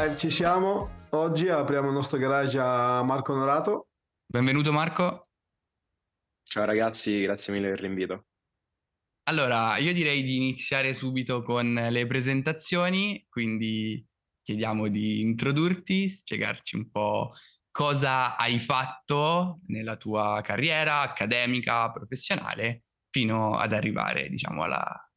Live ci siamo. Oggi apriamo il nostro garage a Marco Onorato. Benvenuto Marco. Ciao ragazzi, grazie mille per l'invito. Allora, io direi di iniziare subito con le presentazioni, quindi chiediamo di introdurti, spiegarci un po' cosa hai fatto nella tua carriera accademica, professionale, fino ad arrivare, diciamo, alla,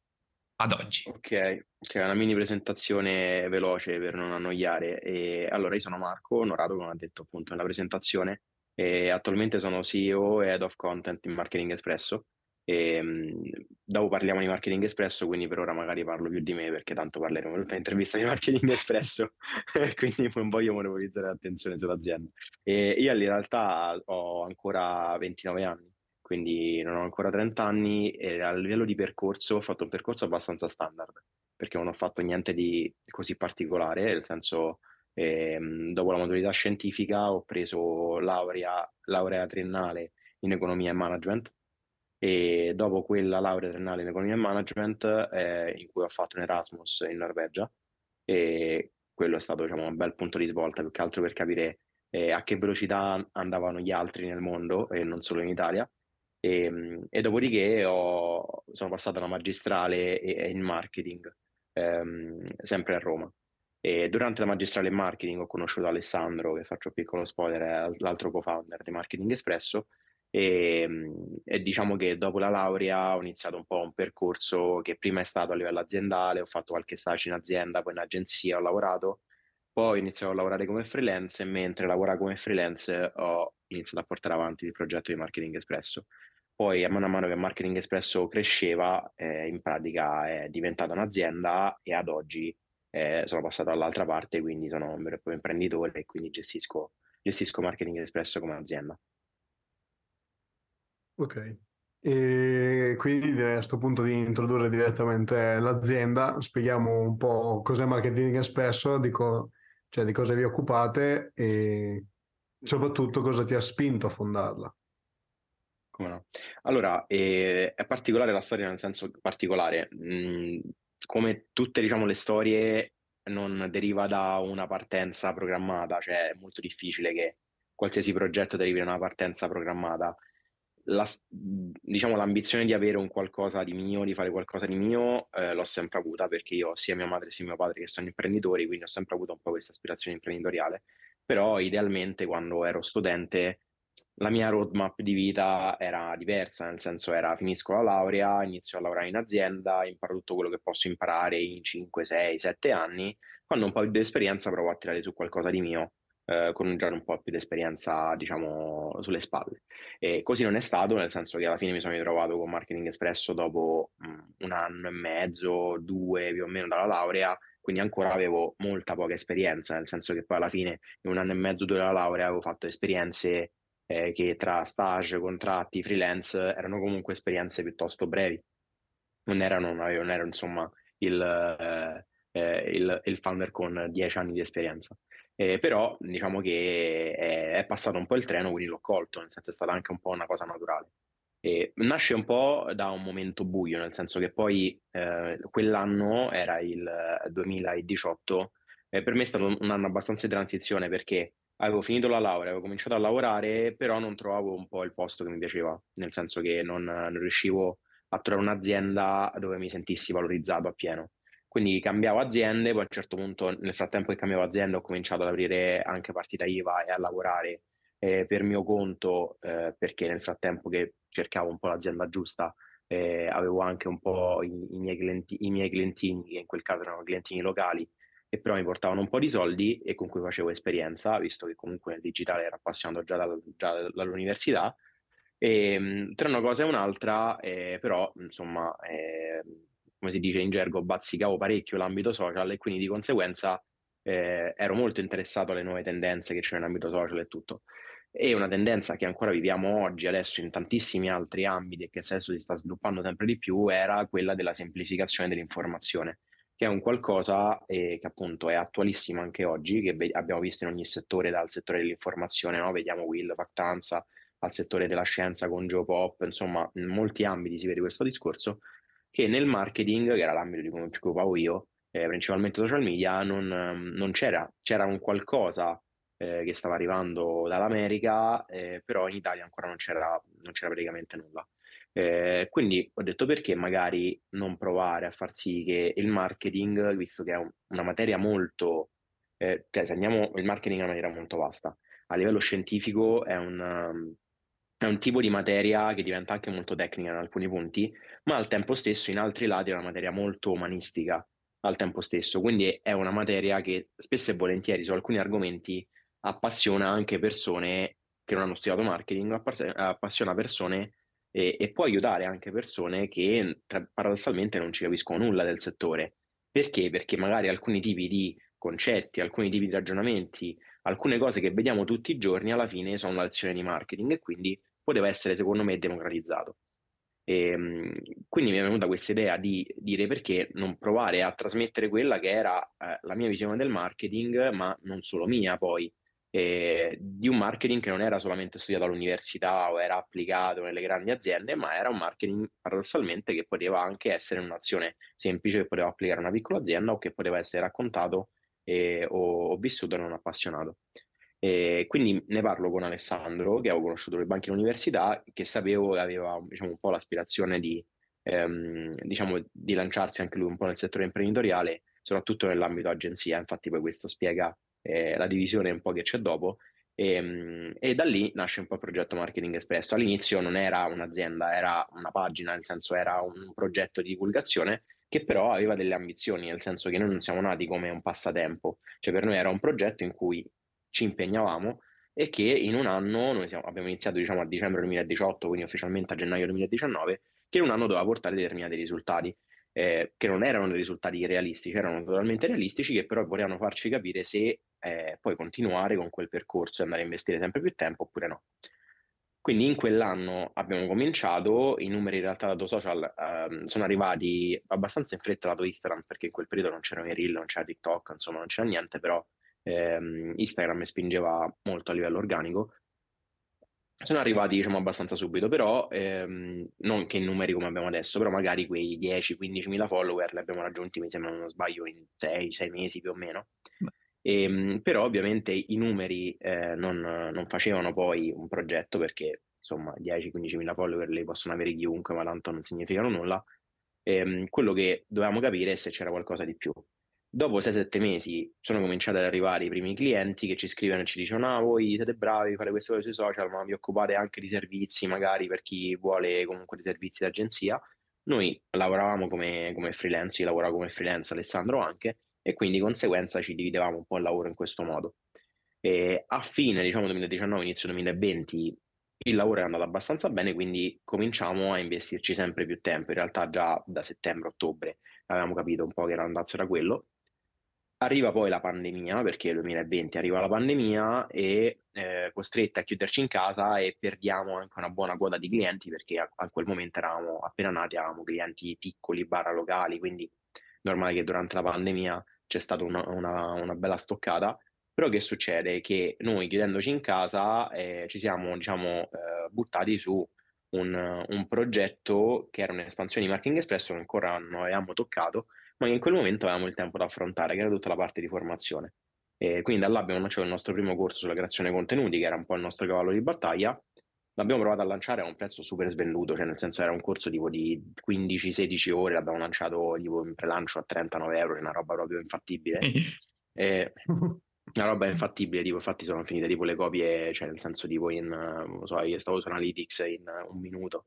ad oggi. Ok, ok, una mini presentazione veloce per non annoiare. E, allora, io sono Marco Onorato, come ho detto appunto nella presentazione, e attualmente sono CEO e Head of Content in Marketing Espresso. E, mh, dopo parliamo di Marketing Espresso, quindi per ora magari parlo più di me perché tanto parleremo tutta l'intervista di Marketing Espresso, quindi non voglio monopolizzare l'attenzione sull'azienda. E io in realtà ho ancora 29 anni quindi non ho ancora 30 anni e a livello di percorso ho fatto un percorso abbastanza standard, perché non ho fatto niente di così particolare, nel senso ehm, dopo la maturità scientifica ho preso laurea, laurea triennale in economia e management e dopo quella laurea triennale in economia e management eh, in cui ho fatto un Erasmus in Norvegia e quello è stato diciamo, un bel punto di svolta più che altro per capire eh, a che velocità andavano gli altri nel mondo e non solo in Italia e, ehm, e dopodiché ho, sono passato alla magistrale in marketing, ehm, sempre a Roma. E durante la magistrale in marketing ho conosciuto Alessandro, che faccio un piccolo spoiler, l'altro co-founder di Marketing Espresso, e, ehm, e, diciamo che dopo la laurea ho iniziato un po' un percorso che prima è stato a livello aziendale, ho fatto qualche stage in azienda, poi in agenzia ho lavorato, poi ho iniziato a lavorare come freelance e mentre lavoravo come freelance ho iniziato a portare avanti il progetto di Marketing Espresso. Poi, a mano a mano che Marketing Espresso cresceva, eh, in pratica è diventata un'azienda e ad oggi eh, sono passato dall'altra parte, quindi sono un vero e proprio imprenditore e quindi gestisco, gestisco Marketing Espresso come azienda. Ok, e quindi direi a questo punto di introdurre direttamente l'azienda, spieghiamo un po' cos'è Marketing Espresso, di, co- cioè di cosa vi occupate e soprattutto cosa ti ha spinto a fondarla. Come no? Allora, eh, è particolare la storia nel senso particolare. Mm, come tutte, diciamo, le storie non deriva da una partenza programmata, cioè è molto difficile che qualsiasi progetto derivi da una partenza programmata. La, diciamo, l'ambizione di avere un qualcosa di mio, di fare qualcosa di mio, eh, l'ho sempre avuta perché io sia mia madre sia mio padre che sono imprenditori, quindi ho sempre avuto un po' questa aspirazione imprenditoriale. Però idealmente quando ero studente la mia roadmap di vita era diversa, nel senso era finisco la laurea, inizio a lavorare in azienda, imparo tutto quello che posso imparare in 5, 6, 7 anni, quando un po' di esperienza provo a tirare su qualcosa di mio, eh, con già un po' più di esperienza, diciamo, sulle spalle. E così non è stato, nel senso che alla fine mi sono ritrovato con Marketing Espresso dopo mh, mm, un anno e mezzo, due più o meno dalla laurea, quindi ancora avevo molta poca esperienza, nel senso che poi alla fine in un anno e mezzo, due dalla laurea avevo fatto esperienze eh, che tra stage, contratti, freelance erano comunque esperienze piuttosto brevi. Non erano, non avevo, ero insomma il, eh, eh, il, il, founder con dieci anni di esperienza. Eh, però diciamo che è, è, passato un po' il treno, quindi l'ho colto, nel senso è stata anche un po' una cosa naturale. E nasce un po' da un momento buio, nel senso che poi eh, quell'anno era il 2018, per me è stato un anno abbastanza di transizione perché avevo finito la laurea, avevo cominciato a lavorare, però non trovavo un po' il posto che mi piaceva, nel senso che non, non riuscivo a trovare un'azienda dove mi sentissi valorizzato appieno. Quindi cambiavo aziende, poi a un certo punto, nel frattempo che cambiavo azienda, ho cominciato ad aprire anche partita IVA e a lavorare eh, per mio conto, eh, perché nel frattempo che cercavo un po' l'azienda giusta, eh, avevo anche un po' i, i, miei clienti, i miei clientini, che in quel caso erano clientini locali, che però mi portavano un po' di soldi e con cui facevo esperienza, visto che comunque nel digitale ero appassionato già, dal, già dall'università. E, ehm, tra una cosa e un'altra, eh, però, insomma, eh, come si dice in gergo, bazzicavo parecchio l'ambito social e quindi di conseguenza eh, ero molto interessato alle nuove tendenze che c'è nell'ambito social e tutto. E una tendenza che ancora viviamo oggi, adesso in tantissimi altri ambiti e che adesso si sta sviluppando sempre di più, era quella della semplificazione dell'informazione che è un qualcosa eh, che appunto è attualissimo anche oggi, che ve- abbiamo visto in ogni settore, dal settore dell'informazione, no? vediamo Will, Factanza, al settore della scienza con Geopop, insomma in molti ambiti si vede questo discorso, che nel marketing, che era l'ambito di cui mi occupavo io, eh, principalmente social media, non, non c'era, c'era un qualcosa eh, che stava arrivando dall'America, eh, però in Italia ancora non c'era, non c'era praticamente nulla. Eh, quindi ho detto perché magari non provare a far sì che il marketing, visto che è un, una materia molto, eh, cioè se andiamo, il marketing è una materia molto vasta, a livello scientifico è un, um, è un tipo di materia che diventa anche molto tecnica in alcuni punti, ma al tempo stesso in altri lati è una materia molto umanistica al tempo stesso, quindi è una materia che spesso e volentieri su alcuni argomenti appassiona anche persone che non hanno studiato marketing, appassiona persone e, e può aiutare anche persone che tra, paradossalmente non ci capiscono nulla del settore. Perché? Perché magari alcuni tipi di concetti, alcuni tipi di ragionamenti, alcune cose che vediamo tutti i giorni alla fine sono una lezione di marketing e quindi poteva essere secondo me democratizzato. E, quindi mi è venuta questa idea di dire perché non provare a trasmettere quella che era eh, la mia visione del marketing, ma non solo mia poi, eh, di un marketing che non era solamente studiato all'università o era applicato nelle grandi aziende, ma era un marketing paradossalmente che poteva anche essere un'azione semplice che poteva applicare una piccola azienda o che poteva essere raccontato eh, o, o, vissuto da un appassionato. E quindi ne parlo con Alessandro, che avevo conosciuto le banche all'università, che sapevo aveva diciamo, un po' l'aspirazione di, ehm, diciamo, di lanciarsi anche lui un po' nel settore imprenditoriale, soprattutto nell'ambito agenzia. Infatti poi questo spiega eh, la divisione un po' che c'è dopo. E, ehm, e, da lì nasce un po' il progetto Marketing Espresso. All'inizio non era un'azienda, era una pagina, nel senso era un progetto di divulgazione che però aveva delle ambizioni, nel senso che noi non siamo nati come un passatempo, cioè per noi era un progetto in cui ci impegnavamo e che in un anno, noi siamo, abbiamo iniziato diciamo a dicembre 2018, quindi ufficialmente a gennaio 2019, che in un anno doveva portare determinati risultati eh, che non erano dei risultati realistici, erano totalmente realistici, che però volevano farci capire se eh, poi continuare con quel percorso e andare a investire sempre più tempo oppure no. Quindi in quell'anno abbiamo cominciato, i numeri in realtà lato social ehm, sono arrivati abbastanza in fretta lato Instagram, perché in quel periodo non c'erano i reel, non c'era TikTok, insomma non c'era niente, però ehm, Instagram spingeva molto a livello organico sono arrivati diciamo abbastanza subito, però ehm, non che in numeri come abbiamo adesso, però magari quei 10-15 mila follower li abbiamo raggiunti, mi sembra non sbaglio, in 6-6 mesi più o meno. E, ehm, però ovviamente i numeri eh, non, non, facevano poi un progetto perché insomma 10-15 mila follower li possono avere chiunque, ma tanto non significano nulla. E, ehm, quello che dovevamo capire è se c'era qualcosa di più. Dopo 6-7 mesi sono cominciati ad arrivare i primi clienti che ci scrivono e ci dicono: Ah, voi siete bravi, fare queste cose sui social, ma vi occupate anche di servizi, magari per chi vuole comunque dei servizi d'agenzia. Noi lavoravamo come, come freelance, io lavoravo come freelance, Alessandro anche, e quindi di conseguenza ci dividevamo un po' il lavoro in questo modo. E a fine diciamo 2019, inizio 2020, il lavoro è andato abbastanza bene, quindi cominciamo a investirci sempre più tempo. In realtà già da settembre-ottobre avevamo capito un po' che l'andazzo era quello Arriva poi la pandemia, perché nel 2020 arriva la pandemia e eh, costretti a chiuderci in casa e perdiamo anche una buona quota di clienti perché a, a quel momento eravamo appena nati, avevamo clienti piccoli, barra locali, quindi normale che durante la pandemia c'è stata una, una, una bella stoccata. Però che succede? Che noi chiudendoci in casa eh, ci siamo diciamo, eh, buttati su un, un, progetto che era un'espansione di Marketing Espresso che ancora non avevamo toccato, ma in quel momento avevamo il tempo da affrontare, che era tutta la parte di formazione. E quindi da là abbiamo lanciato il nostro primo corso sulla creazione contenuti, che era un po' il nostro cavallo di battaglia. L'abbiamo provato a lanciare a un prezzo super svenduto, cioè nel senso era un corso tipo di 15-16 ore, l'abbiamo lanciato tipo in pre-lancio a 39 euro, una roba proprio infattibile. e, una roba infattibile, tipo, infatti sono finite tipo le copie, cioè nel senso tipo in, non so, io stavo su Analytics in un minuto.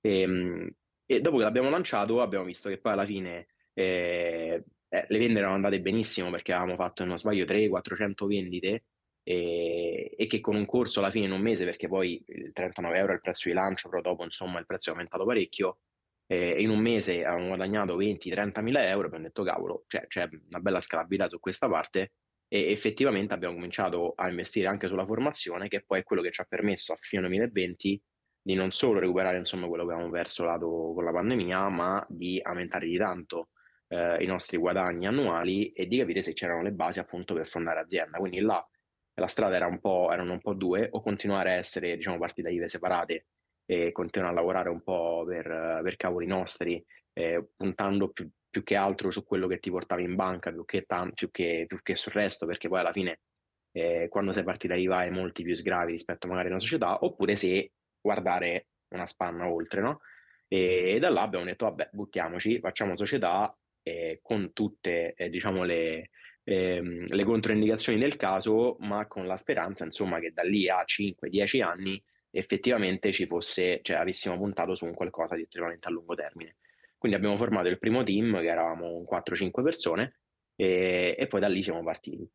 E, e dopo che l'abbiamo lanciato abbiamo visto che poi alla fine eh, eh, le vendite erano andate benissimo perché avevamo fatto, non sbaglio, 300-400 vendite e, e, che con un corso alla fine in un mese, perché poi il 39 euro è il prezzo di lancio, però dopo insomma il prezzo è aumentato parecchio, eh, in un mese avevamo guadagnato 20-30 mila euro, abbiamo detto cavolo, cioè, c'è una bella scalabilità su questa parte e effettivamente abbiamo cominciato a investire anche sulla formazione, che poi è quello che ci ha permesso a fine 2020 di non solo recuperare insomma quello che avevamo perso lato con la pandemia, ma di aumentare di tanto eh, i nostri guadagni annuali e di capire se c'erano le basi appunto per fondare azienda. Quindi là la strada era un po', erano un po' due, o continuare a essere diciamo partite IVE separate e continuare a lavorare un po' per, per cavoli nostri, eh, puntando più, più che altro su quello che ti portavi in banca, più che, tan- più che, più che sul resto, perché poi alla fine eh, quando sei partita IVA hai molti più sgravi rispetto magari a una società, oppure se guardare una spanna oltre, no? E, e da là abbiamo detto, vabbè, buttiamoci, facciamo società eh, con tutte, eh, diciamo, le, ehm, le controindicazioni del caso, ma con la speranza, insomma, che da lì a 5-10 anni effettivamente ci fosse, cioè avessimo puntato su un qualcosa di estremamente a lungo termine. Quindi abbiamo formato il primo team, che eravamo 4-5 persone, e, e, poi da lì siamo partiti.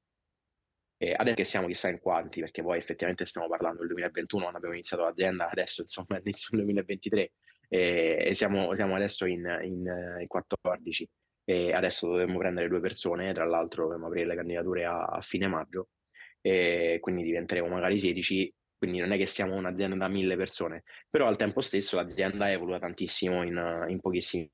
E adesso che siamo chissà in quanti, perché poi effettivamente stiamo parlando del 2021 quando abbiamo iniziato l'azienda, adesso insomma inizio del 2023 e, siamo, siamo, adesso in, in, in 14 e adesso dovremmo prendere due persone, tra l'altro dovremmo aprire le candidature a, a fine maggio e quindi diventeremo magari 16 quindi non è che siamo un'azienda da mille persone, però al tempo stesso l'azienda è evoluta tantissimo in, in pochissimi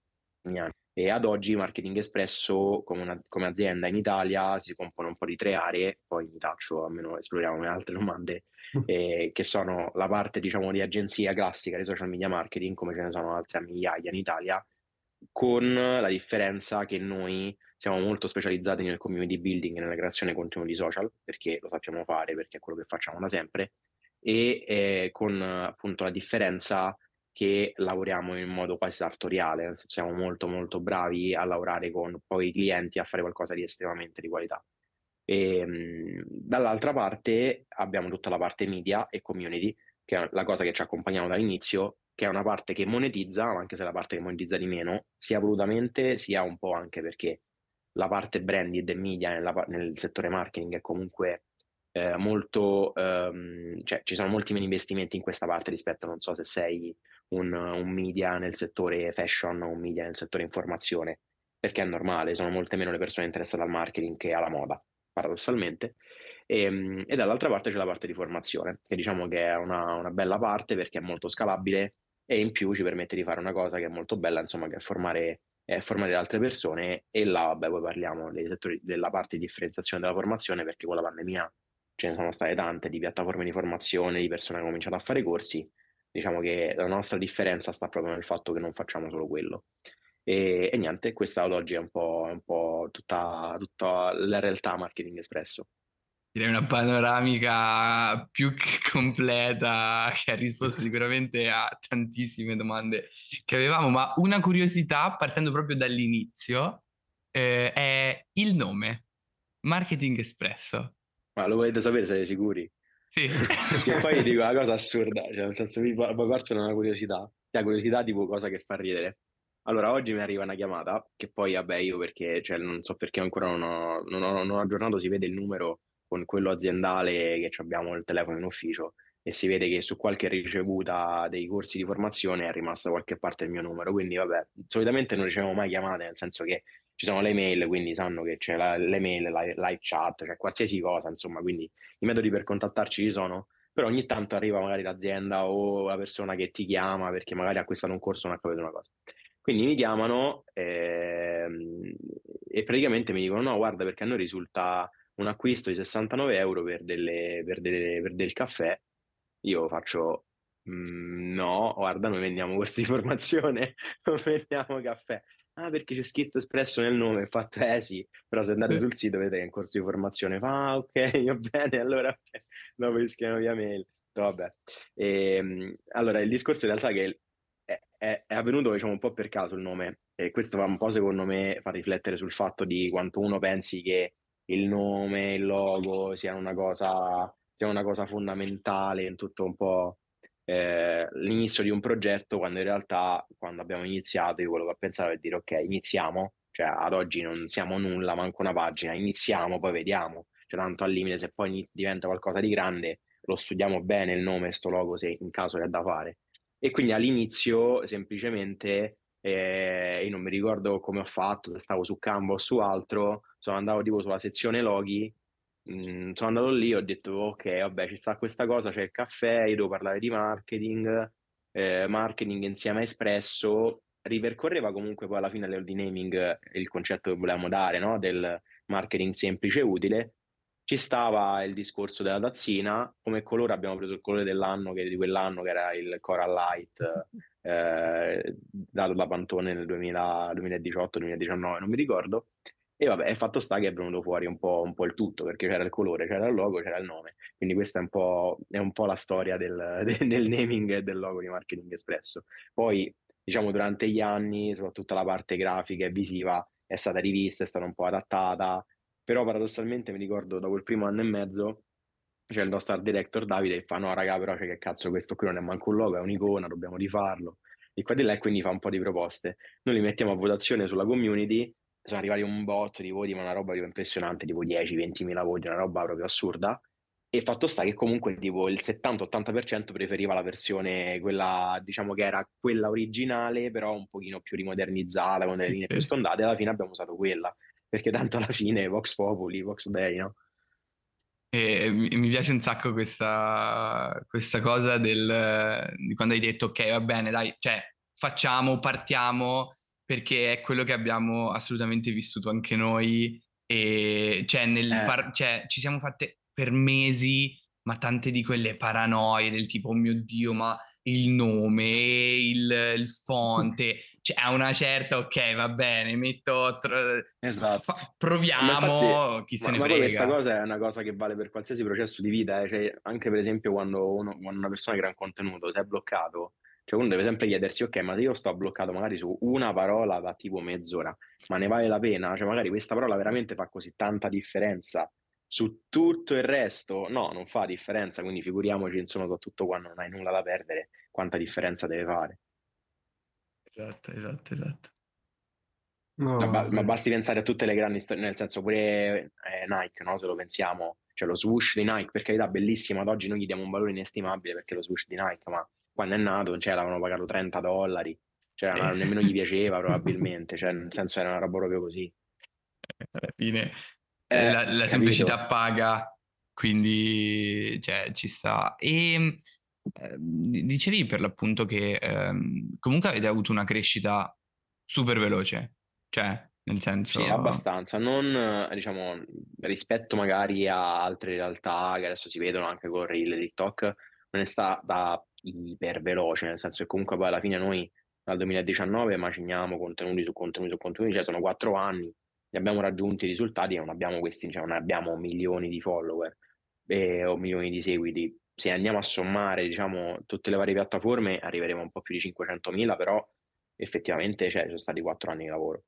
anni. E ad oggi Marketing Espresso come, una, come, azienda in Italia si compone un po' di tre aree, poi mi taccio, almeno esploriamo le altre domande, eh, che sono la parte diciamo di agenzia classica di social media marketing, come ce ne sono altre a migliaia in Italia, con la differenza che noi siamo molto specializzati nel community building e nella creazione contenuti social, perché lo sappiamo fare, perché è quello che facciamo da sempre, e eh, con appunto la differenza che lavoriamo in modo quasi sartoriale, siamo molto molto bravi a lavorare con poi i clienti a fare qualcosa di estremamente di qualità. E, mh, dall'altra parte abbiamo tutta la parte media e community, che è la cosa che ci accompagniamo dall'inizio, che è una parte che monetizza, anche se è la parte che monetizza di meno, sia volutamente sia un po' anche perché la parte branded e media nella, nel settore marketing è comunque eh, molto, ehm, cioè ci sono molti meno investimenti in questa parte rispetto, non so se sei un, un media nel settore fashion o un media nel settore informazione, perché è normale, sono molte meno le persone interessate al marketing che alla moda, paradossalmente. E, ehm, e dall'altra parte c'è la parte di formazione, che diciamo che è una, una bella parte perché è molto scalabile e in più ci permette di fare una cosa che è molto bella, insomma, che è formare eh, formare altre persone e là, vabbè, poi parliamo dei settori, della parte di differenziazione della formazione perché con la pandemia ce ne sono state tante di piattaforme di formazione, di persone che hanno cominciato a fare corsi. Diciamo che la nostra differenza sta proprio nel fatto che non facciamo solo quello. E, e niente, questa ad oggi è un po', un po tutta, tutta la realtà marketing espresso. Direi una panoramica più che completa che ha risposto sicuramente a tantissime domande che avevamo, ma una curiosità partendo proprio dall'inizio eh, è il nome, Marketing Espresso. Ma lo volete sapere, siete sicuri? Sì. e poi dico una cosa assurda, cioè nel senso mi parto da una curiosità, cioè curiosità tipo cosa che fa ridere. Allora, oggi mi arriva una chiamata, che poi, vabbè, io perché, cioè, non so perché ancora non ho, non ho, non ho aggiornato, si vede il numero con quello aziendale che abbiamo il telefono in ufficio e si vede che su qualche ricevuta dei corsi di formazione è rimasto da qualche parte il mio numero. Quindi, vabbè, solitamente non riceviamo mai chiamate, nel senso che ci sono le mail, quindi sanno che c'è la, le mail, la live chat, cioè qualsiasi cosa, insomma, quindi i metodi per contattarci ci sono, però ogni tanto arriva magari l'azienda o la persona che ti chiama perché magari ha acquistato un corso non ha capito una cosa. Quindi mi chiamano ehm, e praticamente mi dicono no, guarda, perché a noi risulta un acquisto di 69 euro per, delle, per, delle, per del caffè. Io faccio mm, no, guarda, noi vendiamo corsi di formazione, non vendiamo caffè ah perché c'è scritto espresso nel nome, fatto eh sì, però se andate sul sito vedete che è in corso di formazione, fa ah, ok, va bene, allora okay. dopo gli scrivono via mail, vabbè. E, ehm, allora il discorso in realtà che è, è, è, avvenuto diciamo un po' per caso il nome e questo va un po' secondo me fa riflettere sul fatto di quanto uno pensi che il nome, il logo siano una cosa, siano una cosa fondamentale in tutto un po' eh, l'inizio di un progetto quando in realtà quando abbiamo iniziato io quello che ho pensato è dire ok iniziamo, cioè ad oggi non siamo nulla, manco una pagina, iniziamo poi vediamo, cioè tanto al limite se poi diventa qualcosa di grande lo studiamo bene il nome, sto logo se in caso è da fare. E quindi all'inizio semplicemente eh, io non mi ricordo come ho fatto, se stavo su Canva o su altro, sono andato tipo sulla sezione loghi Mm, sono andato lì, ho detto ok, vabbè, ci sta questa cosa, c'è il caffè, io devo parlare di marketing, eh, marketing insieme a Espresso, ripercorreva comunque poi alla fine di naming il concetto che volevamo dare, no? del marketing semplice e utile. Ci stava il discorso della tazzina, come colore abbiamo preso il colore dell'anno, che, di quell'anno che era il Coral Light, eh, dato da Pantone nel 2018-2019, non mi ricordo. E vabbè, è fatto sta che è venuto fuori un po', un po', il tutto, perché c'era il colore, c'era il logo, c'era il nome. Quindi questa è un po', è un po la storia del, del naming del logo di Marketing Espresso. Poi, diciamo, durante gli anni, soprattutto la parte grafica e visiva è stata rivista, è stata un po' adattata, però paradossalmente mi ricordo dopo il primo anno e mezzo c'è il nostro art director Davide che fa no raga però cioè, che cazzo questo qui non è manco un logo, è un'icona, dobbiamo rifarlo. E qua di là e quindi fa un po' di proposte. Noi li mettiamo a votazione sulla community sono arrivati un botto di voti, ma una roba tipo impressionante, tipo 10-20 mila voti, una roba proprio assurda. E fatto sta che comunque tipo il 70-80% preferiva la versione, quella diciamo che era quella originale, però un pochino più rimodernizzata, con delle linee più stondate. Alla fine abbiamo usato quella, perché tanto alla fine Vox Populi, Vox Dei, no? E mi piace un sacco questa, questa cosa del, di quando hai detto ok va bene dai, cioè facciamo, partiamo, perché è quello che abbiamo assolutamente vissuto anche noi e cioè, nel eh. far, cioè, ci siamo fatte per mesi ma tante di quelle paranoie del tipo oh mio dio ma il nome, il, il fonte, cioè a una certa ok va bene, metto tro- esatto. fa- proviamo, infatti, chi se ma, ne ma frega. questa cosa è una cosa che vale per qualsiasi processo di vita, eh? cioè, anche per esempio quando, uno, quando una persona crea un contenuto, si è bloccato, cioè uno deve sempre chiedersi, ok, ma se io sto bloccato magari su una parola da tipo mezz'ora, ma ne vale la pena? Cioè magari questa parola veramente fa così tanta differenza su tutto il resto? No, non fa differenza, quindi figuriamoci, insomma, soprattutto quando non hai nulla da perdere, quanta differenza deve fare. Esatto, esatto, esatto. No, ma, sì. ma, basti pensare a tutte le grandi storie, nel senso pure eh, Nike, no? se lo pensiamo, cioè lo swoosh di Nike, per carità, bellissimo, ad oggi noi gli diamo un valore inestimabile perché lo swoosh di Nike, ma quando è nato, cioè, l'avevano pagato 30 dollari, cioè, eh. nemmeno gli piaceva probabilmente, cioè, nel senso era una roba proprio così. Alla fine eh, la, la semplicità paga, quindi cioè, ci sta. E eh, dicevi per l'appunto che eh, comunque avete avuto una crescita super veloce, cioè nel senso... Sì, abbastanza, non diciamo rispetto magari a altre realtà che adesso si vedono anche con Reel e TikTok, non è stata iper veloce, nel senso che comunque poi alla fine noi dal 2019 maciniamo contenuti su contenuti su contenuti, cioè sono quattro anni, abbiamo raggiunti i risultati e non abbiamo questi, cioè non abbiamo milioni di follower eh, o milioni di seguiti. Se andiamo a sommare, diciamo, tutte le varie piattaforme, arriveremo a un po' più di 500.000, però effettivamente cioè, sono stati quattro anni di lavoro.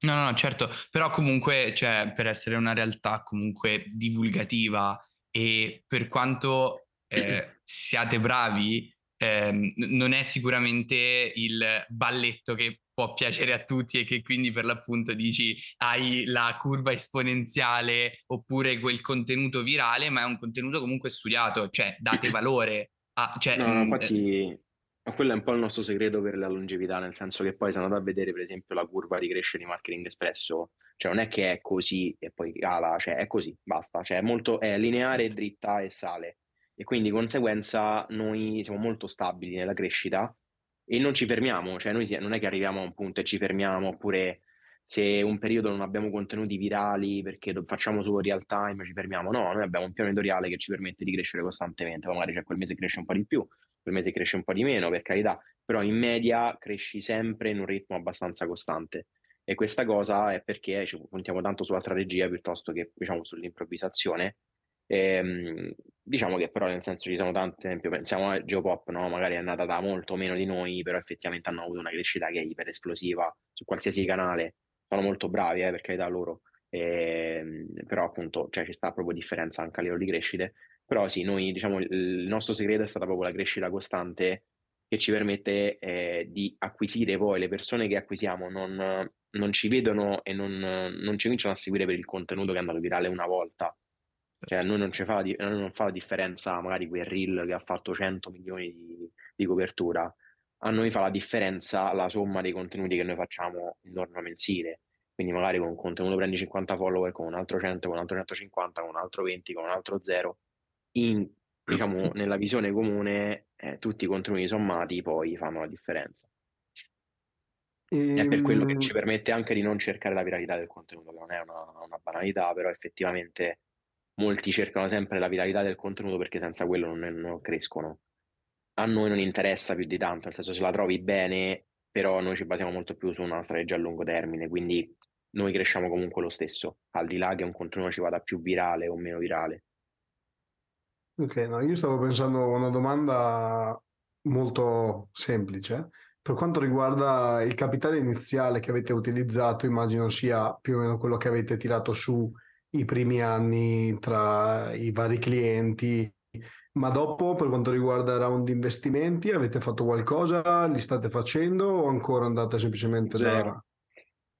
No, no, certo, però comunque, cioè, per essere una realtà comunque divulgativa e per quanto eh, siate bravi, eh, non è sicuramente il balletto che può piacere a tutti e che quindi per l'appunto dici hai la curva esponenziale oppure quel contenuto virale, ma è un contenuto comunque studiato, cioè date valore. A, cioè, no, no, infatti eh, quello è un po' il nostro segreto per la longevità, nel senso che poi se andate a vedere per esempio la curva di crescita di marketing espresso, cioè non è che è così e poi cala, cioè è così, basta, cioè è molto è lineare, dritta e sale e quindi di conseguenza noi siamo molto stabili nella crescita e non ci fermiamo, cioè noi non è che arriviamo a un punto e ci fermiamo oppure se un periodo non abbiamo contenuti virali perché facciamo solo real time ci fermiamo, no, noi abbiamo un piano editoriale che ci permette di crescere costantemente, magari c'è quel mese cresce un po' di più, quel mese cresce un po' di meno, per carità, però in media cresci sempre in un ritmo abbastanza costante. E questa cosa è perché ci puntiamo tanto sulla strategia piuttosto che diciamo sull'improvvisazione Ehm, diciamo che però nel senso ci sono tanti, esempio, pensiamo a Geopop, no? magari è nata da molto meno di noi, però effettivamente hanno avuto una crescita che è iper esplosiva su qualsiasi canale, sono molto bravi eh, per carità loro, ehm, però appunto cioè, ci sta proprio differenza anche a livello di crescite, però sì, noi diciamo il nostro segreto è stata proprio la crescita costante che ci permette eh, di acquisire poi le persone che acquisiamo. Non, non ci vedono e non, non ci cominciano a seguire per il contenuto che è andato virale una volta, cioè, a noi non, ci fa, di, non fa la differenza magari quel reel che ha fatto 100 milioni di, di, copertura, a noi fa la differenza la somma dei contenuti che noi facciamo in norma mensile. Quindi magari con un contenuto prendi 50 follower, con un altro 100, con un altro 150, con un altro 20, con un altro 0. In, diciamo, nella visione comune eh, tutti i contenuti sommati poi fanno la differenza. E... È per quello che ci ehm permette anche di non cercare la viralità del contenuto, che non è una, una banalità, però effettivamente molti cercano sempre la viralità del contenuto perché senza quello non, non crescono. a noi non interessa più di tanto, nel senso se la trovi bene, però noi ci basiamo molto più su una strategia a lungo termine, quindi noi cresciamo comunque lo stesso, al di là che un contenuto ci vada più virale o meno virale. Ok, no, io stavo pensando a una domanda molto semplice. Per quanto riguarda il capitale iniziale che avete utilizzato, immagino sia più o meno quello che avete tirato su i primi anni tra i vari clienti, ma dopo, per quanto riguarda round di investimenti, avete fatto qualcosa? Li state facendo o ancora andate semplicemente Zero. da...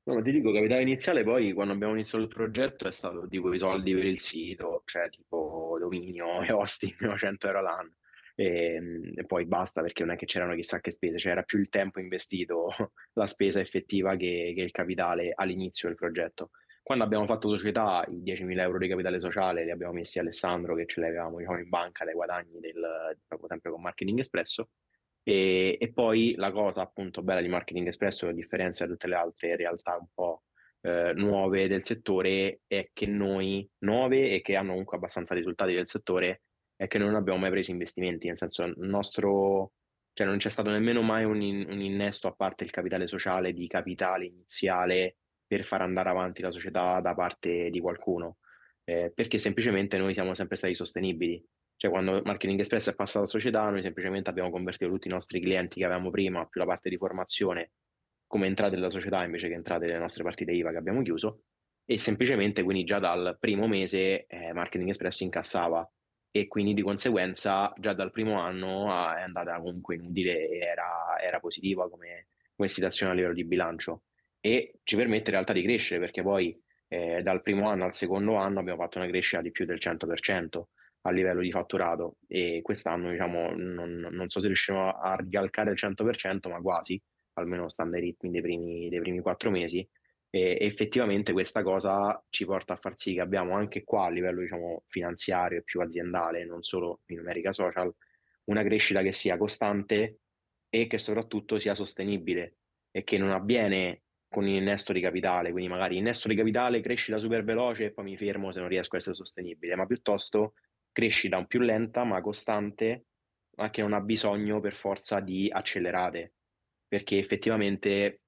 No, ma ti dico, capitale iniziale poi quando abbiamo iniziato il progetto è stato tipo i soldi per il sito, cioè tipo dominio e hosting, 100 euro l'anno. E, e, poi basta perché non è che c'erano chissà che spese, cioè era più il tempo investito, la spesa effettiva che, che il capitale all'inizio del progetto. Quando abbiamo fatto società, i 10.000 euro di capitale sociale li abbiamo messi Alessandro che ce li avevamo diciamo, in banca dai guadagni del, proprio sempre con Marketing Espresso. E, e, poi la cosa appunto bella di Marketing Espresso, a differenza da tutte le altre realtà un po' eh, nuove del settore, è che noi, nuove e che hanno comunque abbastanza risultati del settore, è che noi non abbiamo mai preso investimenti, nel senso il nostro, cioè non c'è stato nemmeno mai un, un innesto a parte il capitale sociale di capitale iniziale per far andare avanti la società da parte di qualcuno, eh, perché semplicemente noi siamo sempre stati sostenibili. Cioè, quando Marketing Express è passato a società, noi semplicemente abbiamo convertito tutti i nostri clienti che avevamo prima, più la parte di formazione, come entrate della società invece che entrate nelle nostre partite IVA che abbiamo chiuso. E semplicemente, quindi, già dal primo mese eh, Marketing Express incassava e quindi di conseguenza già dal primo anno ah, è andata comunque inutile e era, era positiva come, come situazione a livello di bilancio e ci permette in realtà di crescere perché poi eh, dal primo anno al secondo anno abbiamo fatto una crescita di più del 100% a livello di fatturato e quest'anno diciamo non, non so se riusciremo a ricalcare il 100% ma quasi, almeno stando ai ritmi dei primi, dei primi quattro mesi. E effettivamente questa cosa ci porta a far sì che abbiamo anche qua a livello diciamo finanziario e più aziendale, non solo in numerica social, una crescita che sia costante e che soprattutto sia sostenibile e che non avviene con il innesto di capitale, quindi magari innesto di capitale, crescita super veloce e poi mi fermo se non riesco a essere sostenibile, ma piuttosto crescita più lenta ma costante, ma che non ha bisogno per forza di accelerate, perché effettivamente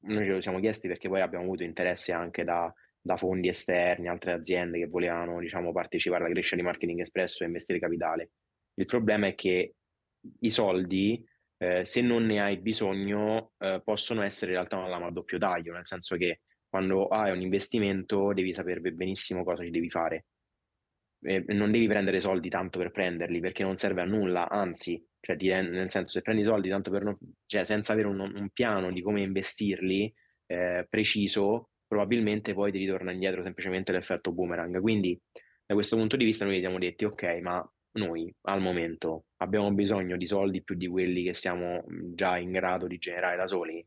noi ce lo siamo chiesti perché poi abbiamo avuto interesse anche da, da fondi esterni, altre aziende che volevano diciamo, partecipare alla crescita di Marketing Espresso e investire capitale. Il problema è che i soldi eh, se non ne hai bisogno, eh, possono essere in realtà una lama a doppio taglio, nel senso che quando hai un investimento devi sapere benissimo cosa ci devi fare. Eh, non devi prendere soldi tanto per prenderli perché non serve a nulla, anzi, cioè, ti, nel senso se prendi soldi tanto per non, cioè, senza avere un, un, piano di come investirli eh, preciso, probabilmente poi ti ritorna indietro semplicemente l'effetto boomerang. Quindi da questo punto di vista noi ci siamo detti ok, ma noi al momento abbiamo bisogno di soldi più di quelli che siamo già in grado di generare da soli?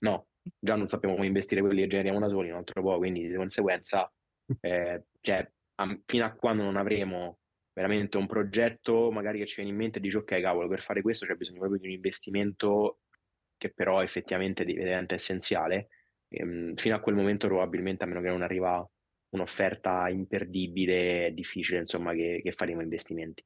No, già non sappiamo come investire quelli che generiamo da soli un altro po', quindi di conseguenza, eh, cioè, a, fino a quando non avremo veramente un progetto magari che ci viene in mente e dici ok cavolo per fare questo c'è bisogno proprio di un investimento che però effettivamente diventa essenziale ehm, fino a quel momento probabilmente a meno che non arriva un'offerta imperdibile, difficile, insomma, che, che faremo investimenti.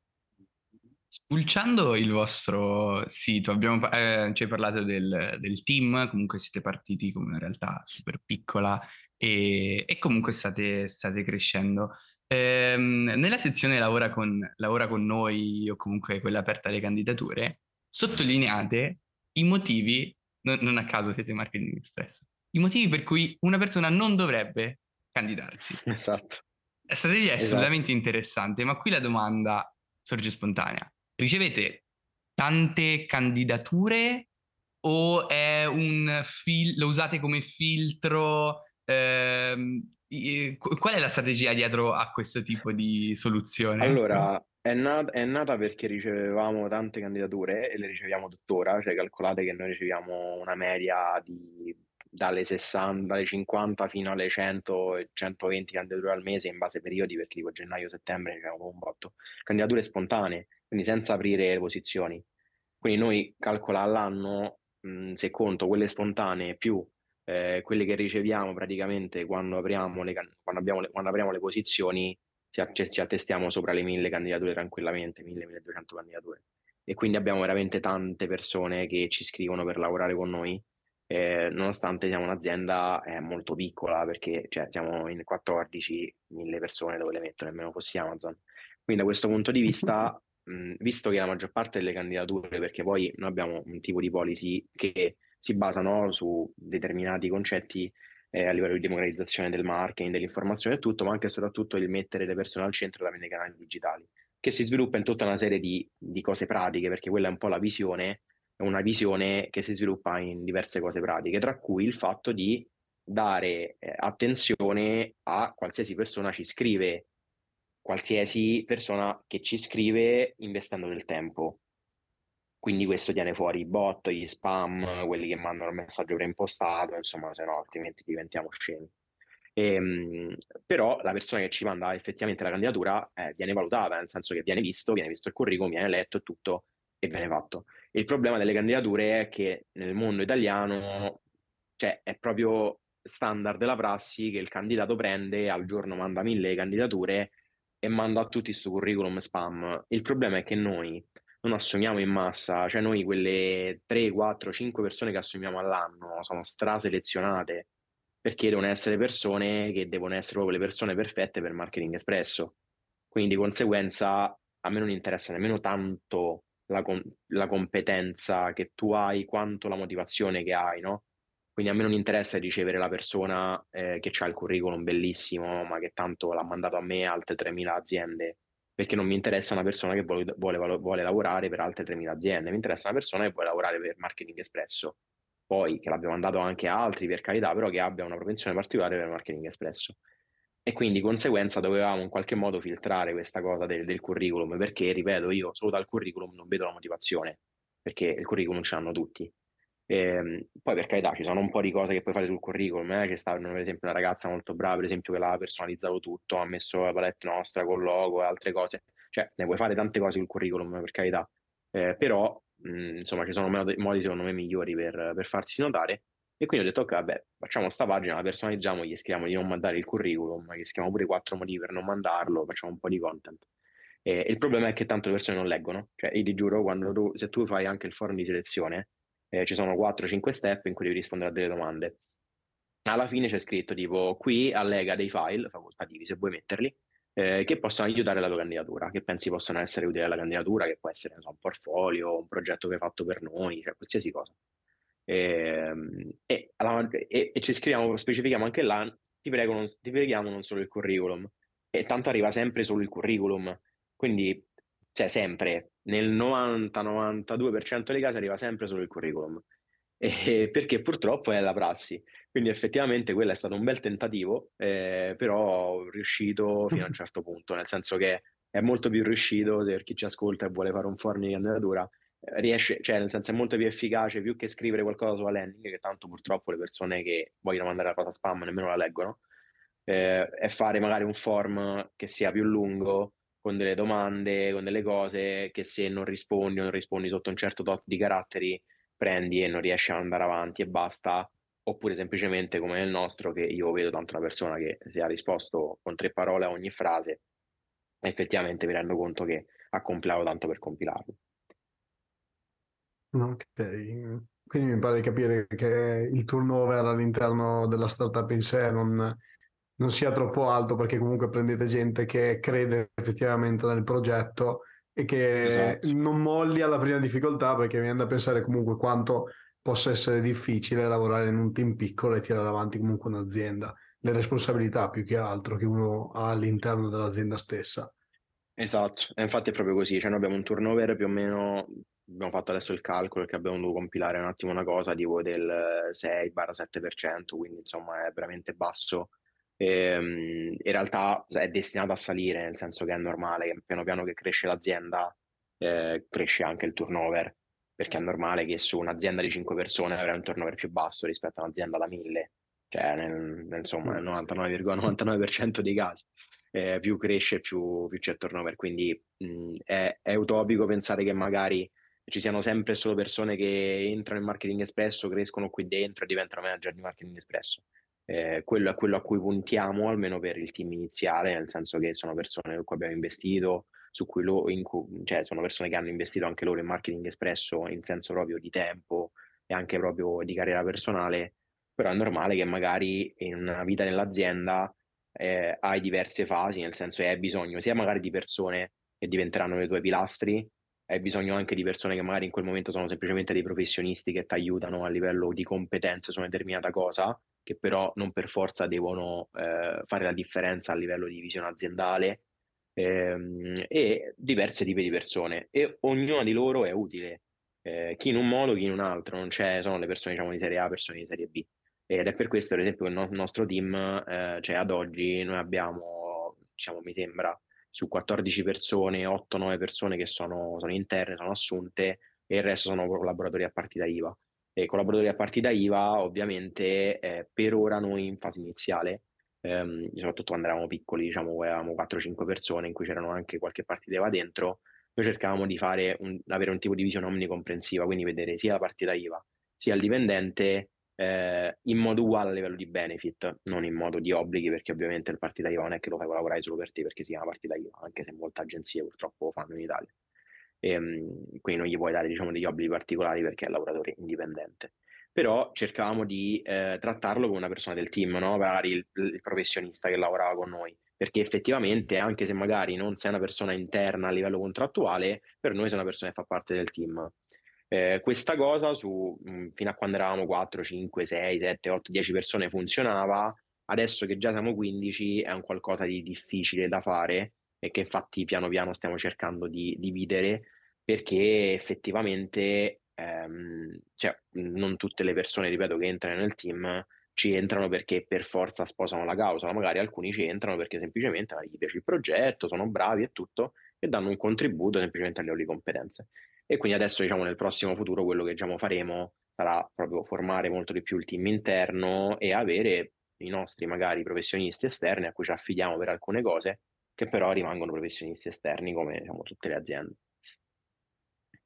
Spulciando il vostro sito, abbiamo, eh, ci hai parlato del, del, team, comunque siete partiti come una realtà super piccola e, e comunque state, state crescendo. Ehm, nella sezione lavora con, lavora con noi o comunque quella aperta alle candidature, sottolineate i motivi, non, non a caso siete Marketing Express, i motivi per cui una persona non dovrebbe candidarsi. Esatto. La strategia è esatto. assolutamente interessante, ma qui la domanda sorge spontanea. Ricevete tante candidature o è un fil- lo usate come filtro? Ehm, qual è la strategia dietro a questo tipo di soluzione? Allora, è, nat- è, nata perché ricevevamo tante candidature e le riceviamo tuttora, cioè calcolate che noi riceviamo una media di dalle 60, dalle 50 fino alle 100, 120 candidature al mese in base ai periodi, perché tipo gennaio-settembre abbiamo un botto. Candidature spontanee, quindi senza aprire le posizioni. Quindi noi calcola all'anno, mh, se conto quelle spontanee più eh, quelle che riceviamo praticamente quando apriamo le, quando le, quando apriamo le posizioni, ci, ci attestiamo sopra le 1000 candidature tranquillamente, 1000-1200 candidature. e quindi abbiamo veramente tante persone che ci scrivono per lavorare con noi, eh, nonostante siamo un'azienda eh, molto piccola, perché cioè, siamo in 14, mille persone dove le metto, nemmeno fossi Amazon. Quindi da questo punto di vista, mh, visto che la maggior parte delle candidature, perché poi noi abbiamo un tipo di policy che si basano su determinati concetti eh, a livello di democratizzazione del marketing, dell'informazione e tutto, ma anche e soprattutto il mettere le persone al centro tramite i canali digitali, che si sviluppa in tutta una serie di, di cose pratiche, perché quella è un po' la visione, una visione che si sviluppa in diverse cose pratiche, tra cui il fatto di dare eh, attenzione a qualsiasi persona ci scrive, qualsiasi persona che ci scrive investendo del tempo. Quindi questo tiene fuori i bot, gli spam, quelli che mandano il messaggio preimpostato, insomma, se no altrimenti diventiamo scemi. E, ehm, però la persona che ci manda effettivamente la candidatura eh, viene valutata, nel senso che viene visto, viene visto il curriculum, viene letto e tutto e viene fatto. Il problema delle candidature è che nel mondo italiano cioè, è proprio standard della prassi che il candidato prende, al giorno manda mille candidature e manda a tutti questo curriculum spam. Il problema è che noi non assumiamo in massa, cioè noi quelle 3, 4, 5 persone che assumiamo all'anno sono straselezionate perché devono essere persone che devono essere proprio le persone perfette per marketing espresso. Quindi di conseguenza a me non interessa nemmeno tanto la, com- la competenza che tu hai quanto la motivazione che hai, no? Quindi a me non interessa ricevere la persona eh, che ha il curriculum bellissimo, ma che tanto l'ha mandato a me altre 3.000 aziende perché non mi interessa una persona che vuole, vuole, vuole lavorare per altre 3.000 aziende, mi interessa una persona che vuole lavorare per marketing espresso, poi che l'abbiamo mandato anche a altri per carità, però che abbia una propensione particolare per marketing espresso. E quindi di conseguenza dovevamo in qualche modo filtrare questa cosa del, del curriculum, perché ripeto, io solo dal curriculum non vedo la motivazione, perché il curriculum ce l'hanno tutti. E, ehm, poi per carità ci sono un po' di cose che puoi fare sul curriculum, eh? c'è stata per esempio una ragazza molto brava, per esempio che l'ha personalizzato tutto, ha messo la palette nostra con logo e altre cose, cioè ne puoi fare tante cose sul curriculum per carità, eh, però mh, insomma ci sono modi, modi, secondo me migliori per, per, farsi notare e quindi ho detto ok vabbè facciamo sta pagina, la personalizziamo, gli scriviamo di non mandare il curriculum, gli scriviamo pure quattro motivi per non mandarlo, facciamo un po' di content. E il problema è che tanto le persone non leggono, cioè io ti giuro, tu, se tu fai anche il forum di selezione, eh, ci sono 4-5 step in cui devi rispondere a delle domande. Alla fine c'è scritto tipo qui allega dei file facoltativi se vuoi metterli eh, che possono aiutare la tua candidatura, che pensi possono essere utili alla candidatura, che può essere so, un portfolio, un progetto che hai fatto per noi, cioè qualsiasi cosa. Ehm, e, e, e, e ci scriviamo, specifichiamo anche là, ti, prego, non, ti preghiamo non solo il curriculum, e tanto arriva sempre solo il curriculum, quindi cioè sempre, nel 90-92% dei casi arriva sempre solo il curriculum, e, perché purtroppo è la prassi. Quindi effettivamente quello è stato un bel tentativo, eh, però riuscito fino a un certo punto, nel senso che è molto più riuscito per chi ci ascolta e vuole fare un forno di candidatura, riesce, cioè nel senso è molto più efficace più che scrivere qualcosa sulla landing, che tanto purtroppo le persone che vogliono mandare la cosa spam nemmeno la leggono, eh, è fare magari un form che sia più lungo, con delle domande, con delle cose che se non rispondi o non rispondi sotto un certo tot di caratteri, prendi e non riesci ad andare avanti e basta, oppure semplicemente come nel nostro, che io vedo tanto una persona che si ha risposto con tre parole a ogni frase, effettivamente mi rendo conto che ha compilato tanto per compilarlo. Ok, quindi mi pare di capire che il turnover all'interno della startup in sé non, non sia troppo alto perché comunque prendete gente che crede effettivamente nel progetto e che esatto. non molli alla prima difficoltà perché mi viene da pensare comunque quanto possa essere difficile lavorare in un team piccolo e tirare avanti comunque un'azienda, le responsabilità più che altro che uno ha all'interno dell'azienda stessa. Esatto, e infatti è proprio così, cioè noi abbiamo un turnover più o meno, abbiamo fatto adesso il calcolo che abbiamo dovuto compilare un attimo una cosa tipo del 6-7%, quindi insomma è veramente basso e, ehm, in realtà è destinato a salire, nel senso che è normale che piano piano che cresce l'azienda eh, cresce anche il turnover, perché è normale che su un'azienda di 5 persone avrai un turnover più basso rispetto a un'azienda da 1000, cioè nel, nel, insomma nel 99,99% dei casi. Eh, più cresce più, più, c'è turnover, quindi mh, è, è utopico pensare che magari ci siano sempre solo persone che entrano in marketing espresso, crescono qui dentro e diventano manager di marketing espresso. Eh, quello è quello a cui puntiamo, almeno per il team iniziale, nel senso che sono persone con cui abbiamo investito, su cui loro, cioè sono persone che hanno investito anche loro in marketing espresso in senso proprio di tempo e anche proprio di carriera personale, però è normale che magari in una vita nell'azienda eh, hai diverse fasi, nel senso che hai bisogno sia magari di persone che diventeranno le tue pilastri, hai bisogno anche di persone che magari in quel momento sono semplicemente dei professionisti che ti aiutano a livello di competenze su una determinata cosa, che però non per forza devono eh, fare la differenza a livello di visione aziendale, ehm, e diverse tipi di persone, e ognuna di loro è utile, eh, chi in un modo, chi in un altro, non c'è, sono le persone diciamo, di serie A, persone di serie B. Ed è per questo, ad esempio, che il nostro team, eh, cioè ad oggi, noi abbiamo, diciamo, mi sembra, su 14 persone, 8-9 persone che sono, sono, interne, sono assunte e il resto sono collaboratori a partita IVA. E collaboratori a partita IVA, ovviamente, eh, per ora noi in fase iniziale, ehm, soprattutto quando eravamo piccoli, diciamo, avevamo 4-5 persone in cui c'erano anche qualche partita IVA dentro, noi cercavamo di un, avere un tipo di visione omnicomprensiva, quindi vedere sia la partita IVA sia il dipendente eh, in modo uguale a livello di benefit, non in modo di obblighi, perché ovviamente il partita IVA non è che lo fai lavorare solo per te perché si chiama partita IVA, anche se molte agenzie purtroppo lo fanno in Italia. E, ehm, quindi non gli puoi dare diciamo, degli obblighi particolari perché è lavoratore indipendente. Però cercavamo di eh, trattarlo come una persona del team, no? magari il, il professionista che lavorava con noi, perché effettivamente, anche se magari non sei una persona interna a livello contrattuale, per noi sei una persona che fa parte del team. Eh, questa cosa su, mh, mm, fino a quando eravamo 4, 5, 6, 7, 8, 10 persone funzionava, adesso che già siamo 15 è un qualcosa di difficile da fare e che infatti piano piano stiamo cercando di dividere perché effettivamente ehm, cioè, non tutte le persone, ripeto, che entrano nel team ci entrano perché per forza sposano la causa, ma magari alcuni ci entrano perché semplicemente gli piace il progetto, sono bravi e tutto e danno un contributo semplicemente a livello di competenze. E quindi adesso, diciamo, nel prossimo futuro quello che diciamo, faremo sarà proprio formare molto di più il team interno e avere i nostri magari professionisti esterni a cui ci affidiamo per alcune cose, che però rimangono professionisti esterni come diciamo, tutte le aziende.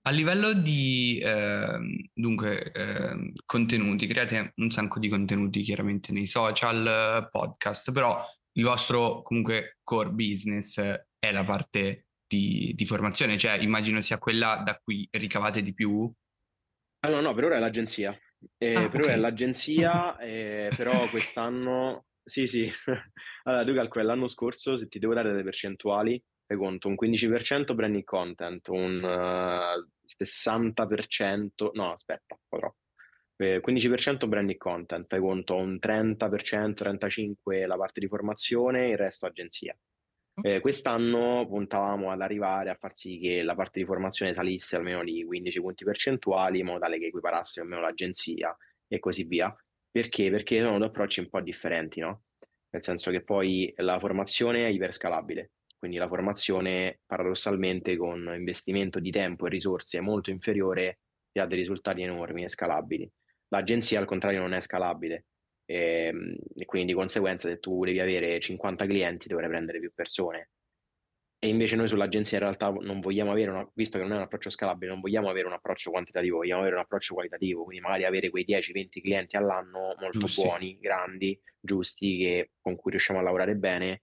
A livello di eh, dunque, eh, contenuti, create un sacco di contenuti chiaramente nei social, podcast, però il vostro comunque core business è la parte di, di, formazione, cioè immagino sia quella da cui ricavate di più. Allora, no, per ora è l'agenzia. Eh, ah, per okay. ora è l'agenzia, eh, però quest'anno... Sì, sì. allora, tu calcoli l'anno scorso, se ti devo dare delle percentuali, fai conto, un 15% branding content, un uh, eh, 60%... No, aspetta. Eh, 15% branding content, fai conto, un 30%, 35% la parte di formazione, il resto agenzia. Eh, quest'anno puntavamo ad arrivare a far sì che la parte di formazione salisse almeno di 15 punti percentuali in modo tale che equiparasse almeno l'agenzia e così via. Perché? Perché sono due approcci un po' differenti, no? Nel senso che poi la formazione è iperscalabile, quindi la formazione paradossalmente con investimento di tempo e risorse molto inferiore ti ha dei risultati enormi e scalabili. L'agenzia al contrario non è scalabile, e, ehm, e quindi di conseguenza se tu devi avere 50 clienti dovrai prendere più persone. E invece noi sull'agenzia in realtà non vogliamo avere, una, visto che non è un approccio scalabile, non vogliamo avere un approccio quantitativo, vogliamo avere un approccio qualitativo, quindi magari avere quei 10-20 clienti all'anno molto giusti. buoni, grandi, giusti, che, con cui riusciamo a lavorare bene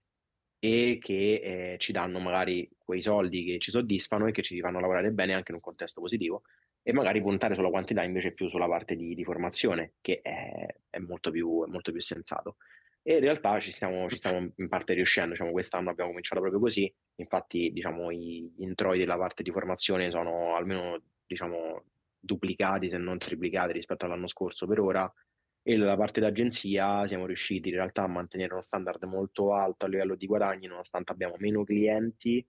e che eh, ci danno magari quei soldi che ci soddisfano e che ci fanno lavorare bene anche in un contesto positivo e magari puntare sulla quantità invece più sulla parte di, di formazione, che è, è, molto più, è, molto più, sensato. E in realtà ci stiamo, ci stiamo in parte riuscendo, diciamo, quest'anno abbiamo cominciato proprio così, infatti diciamo, gli introiti della parte di formazione sono almeno diciamo, duplicati, se non triplicati rispetto all'anno scorso per ora, e la parte d'agenzia siamo riusciti in realtà a mantenere uno standard molto alto a livello di guadagni, nonostante abbiamo meno clienti,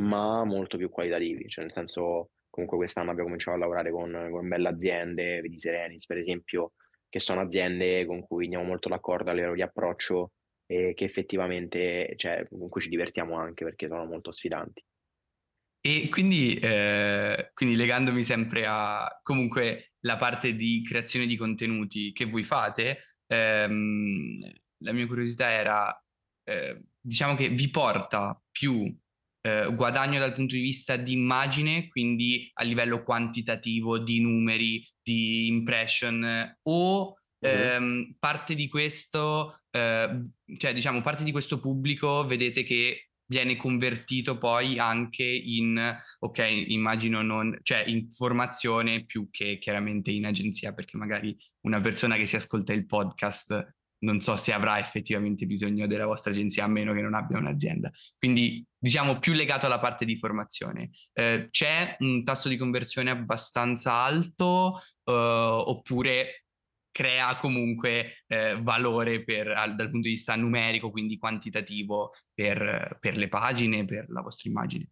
ma molto più qualitativi, cioè nel senso comunque quest'anno abbiamo cominciato a lavorare con, con belle aziende, vedi Serenis per esempio, che sono aziende con cui andiamo molto d'accordo a livello di approccio e che effettivamente, cioè, con cui ci divertiamo anche perché sono molto sfidanti. E quindi, eh, quindi legandomi sempre a comunque la parte di creazione di contenuti che voi fate, ehm, la mia curiosità era, eh, diciamo che vi porta più eh, guadagno dal punto di vista di immagine, quindi a livello quantitativo di numeri, di impression, o ehm, parte di questo, eh, cioè diciamo parte di questo pubblico vedete che viene convertito poi anche in, ok, immagino non, cioè in formazione più che chiaramente in agenzia, perché magari una persona che si ascolta il podcast non so se avrà effettivamente bisogno della vostra agenzia a meno che non abbia un'azienda. Quindi diciamo più legato alla parte di formazione. Eh, c'è un tasso di conversione abbastanza alto eh, oppure crea comunque eh, valore per, al, dal punto di vista numerico, quindi quantitativo per, per le pagine, per la vostra immagine?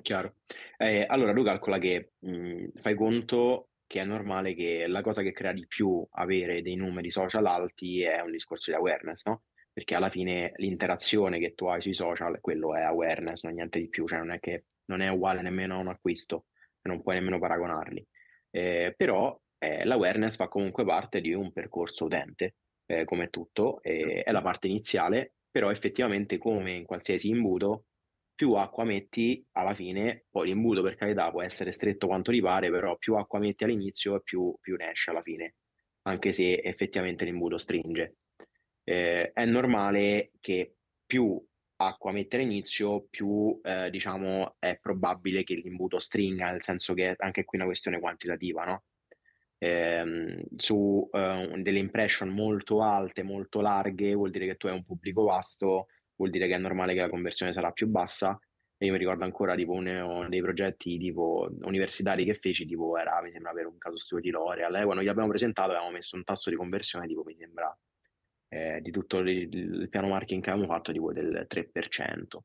Chiaro. Eh, allora, tu calcola che mh, fai conto che è normale che la cosa che crea di più avere dei numeri social alti è un discorso di awareness, no? Perché alla fine l'interazione che tu hai sui social, quello è awareness, non niente di più, cioè non è che non è uguale nemmeno a un acquisto, non puoi nemmeno paragonarli. Eh, però eh, l'awareness fa comunque parte di un percorso utente, eh, come tutto, è la parte iniziale, però effettivamente come in qualsiasi imbuto più acqua metti alla fine, poi l'imbuto per carità può essere stretto quanto ti pare, però più acqua metti all'inizio e più, più ne esce alla fine, anche se effettivamente l'imbuto stringe. Eh, è normale che più acqua metti all'inizio, più eh, diciamo è probabile che l'imbuto stringa, nel senso che anche qui è una questione quantitativa, no? Eh, su eh, delle impression molto alte, molto larghe, vuol dire che tu hai un pubblico vasto vuol dire che è normale che la conversione sarà più bassa. E io mi ricordo ancora tipo uno dei progetti tipo universitari che feci, tipo era, mi sembra, per un caso studio di L'Oreal. Eh, quando gli abbiamo presentato avevamo messo un tasso di conversione tipo, mi sembra, eh, di tutto il, il, piano marketing che avevamo fatto tipo del 3%.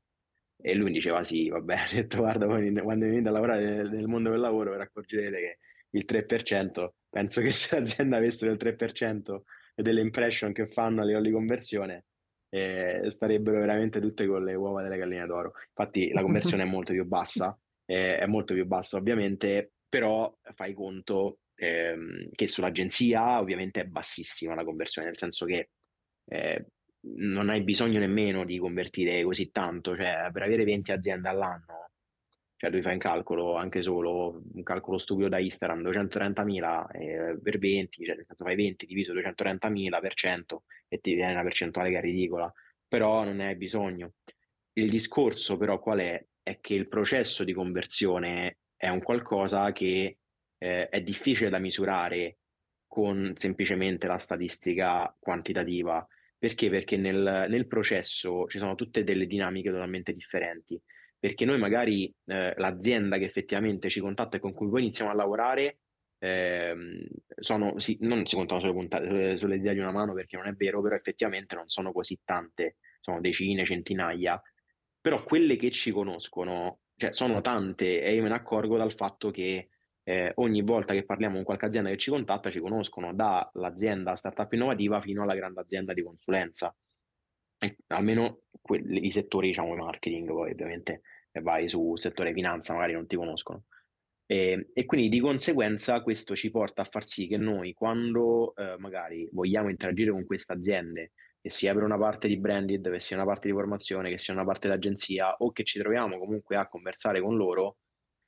E lui mi diceva sì, va bene, ho detto guarda, quando venite a lavorare nel, nel mondo del lavoro vi accorgerete che il 3%, penso che se l'azienda avesse del 3% e delle impression che fanno a livello di conversione, eh, starebbero veramente tutte con le uova delle galline d'oro. Infatti la conversione è molto più bassa, eh, è molto più bassa ovviamente, però fai conto ehm, che sull'agenzia ovviamente è bassissima la conversione, nel senso che eh, non hai bisogno nemmeno di convertire così tanto, cioè per avere 20 aziende all'anno cioè tu fai un calcolo anche solo, un calcolo stupido da Instagram, 230.000 eh, per 20, cioè nel senso fai 20 diviso 230.000 per 100 e ti viene una percentuale che è ridicola, però non ne hai bisogno. Il discorso però qual è? È che il processo di conversione è un qualcosa che eh, è difficile da misurare con semplicemente la statistica quantitativa. Perché? Perché nel, nel processo ci sono tutte delle dinamiche totalmente differenti perché noi magari eh, l'azienda che effettivamente ci contatta e con cui poi iniziamo a lavorare eh, sono, sì, non si contano sulle, puntate, sulle dita di una mano perché non è vero, però effettivamente non sono così tante, sono decine, centinaia, però quelle che ci conoscono, cioè sono tante e io me ne accorgo dal fatto che eh, ogni volta che parliamo con qualche azienda che ci contatta ci conoscono dall'azienda startup innovativa fino alla grande azienda di consulenza. Almeno quelli, i settori, diciamo, marketing, poi ovviamente vai su settore finanza, magari non ti conoscono. E, e, quindi di conseguenza questo ci porta a far sì che noi quando eh, magari vogliamo interagire con queste aziende, che sia per una parte di branded, che sia una parte di formazione, che sia una parte di agenzia o che ci troviamo comunque a conversare con loro,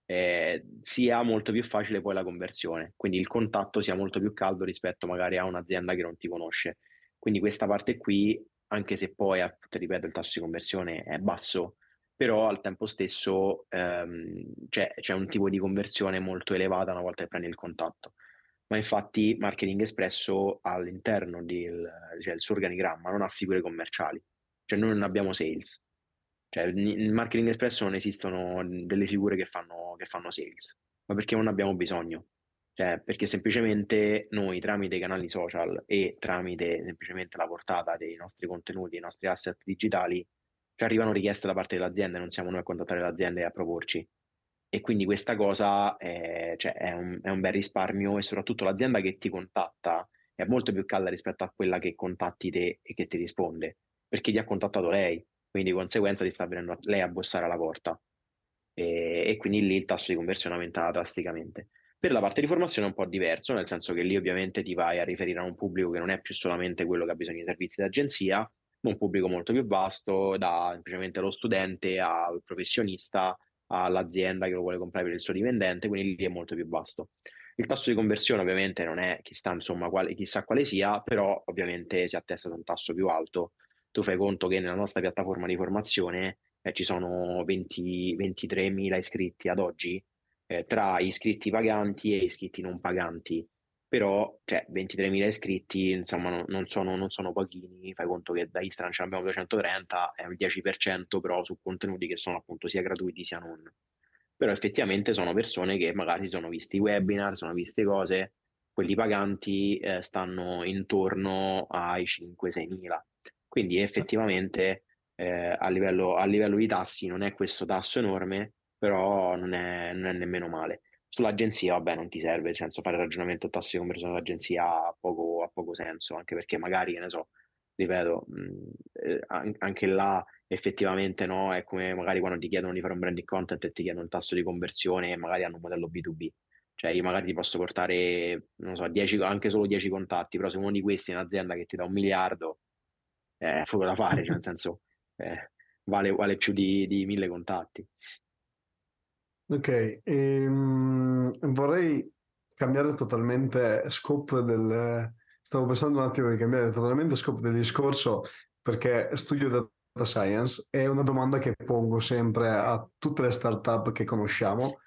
eh, sia molto più facile poi la conversione, quindi il contatto sia molto più caldo rispetto magari a un'azienda che non ti conosce. Quindi questa parte qui, anche se poi, ti ripeto, il tasso di conversione è basso, però al tempo stesso ehm, c'è, c'è, un tipo di conversione molto elevata una volta che prendi il contatto. Ma infatti Marketing Espresso all'interno del cioè, suo organigramma non ha figure commerciali, cioè noi non abbiamo sales. Cioè, in Marketing Espresso non esistono delle figure che fanno, che fanno sales, ma perché non abbiamo bisogno. Cioè, perché semplicemente noi tramite i canali social e tramite semplicemente la portata dei nostri contenuti, dei nostri asset digitali, ci arrivano richieste da parte dell'azienda non siamo noi a contattare l'azienda e a proporci. E quindi questa cosa è, cioè, è, un, è un bel risparmio e soprattutto l'azienda che ti contatta è molto più calda rispetto a quella che contatti te e che ti risponde, perché ti ha contattato lei, quindi di conseguenza ti sta venendo lei a bussare alla porta. E, e, quindi lì il tasso di conversione aumenta drasticamente. Per la parte di formazione è un po' diverso, nel senso che lì ovviamente ti vai a riferire a un pubblico che non è più solamente quello che ha bisogno di servizi d'agenzia, un pubblico molto più vasto, da semplicemente lo studente al professionista, all'azienda che lo vuole comprare per il suo dipendente, quindi lì è molto più vasto. Il tasso di conversione ovviamente non è chissà, insomma, quale, chissà quale sia, però ovviamente si attesta ad un tasso più alto. Tu fai conto che nella nostra piattaforma di formazione eh, ci sono 20, 23.000 iscritti ad oggi, eh, tra iscritti paganti e iscritti non paganti. Però, cioè, 23.000 iscritti, insomma, non, non, sono, non sono pochini. Fai conto che da Instagram ce ne abbiamo 230, è il 10%, però su contenuti che sono appunto sia gratuiti sia non. Però effettivamente sono persone che magari sono visti webinar, sono viste cose, quelli paganti eh, stanno intorno ai 5-6 mila. Quindi effettivamente eh, a, livello, a, livello, di tassi non è questo tasso enorme, però non è, non è nemmeno male. Sull'agenzia, vabbè, non ti serve, nel senso fare ragionamento a tasso di conversione dell'agenzia ha poco, ha poco senso, anche perché magari, ne so, ripeto, eh, anche là effettivamente no, è come magari quando ti chiedono di fare un branding content e ti chiedono il tasso di conversione e magari hanno un modello B2B. Cioè io magari ti posso portare, non so, 10, anche solo 10 contatti, però se uno di questi è un'azienda che ti dà un miliardo, è poco da fare, cioè nel senso eh, vale, vale, più di, di mille contatti. Ok, ehm, vorrei cambiare totalmente scope del... Stavo pensando un attimo di cambiare totalmente scope del discorso perché studio data science è una domanda che pongo sempre a tutte le startup che conosciamo.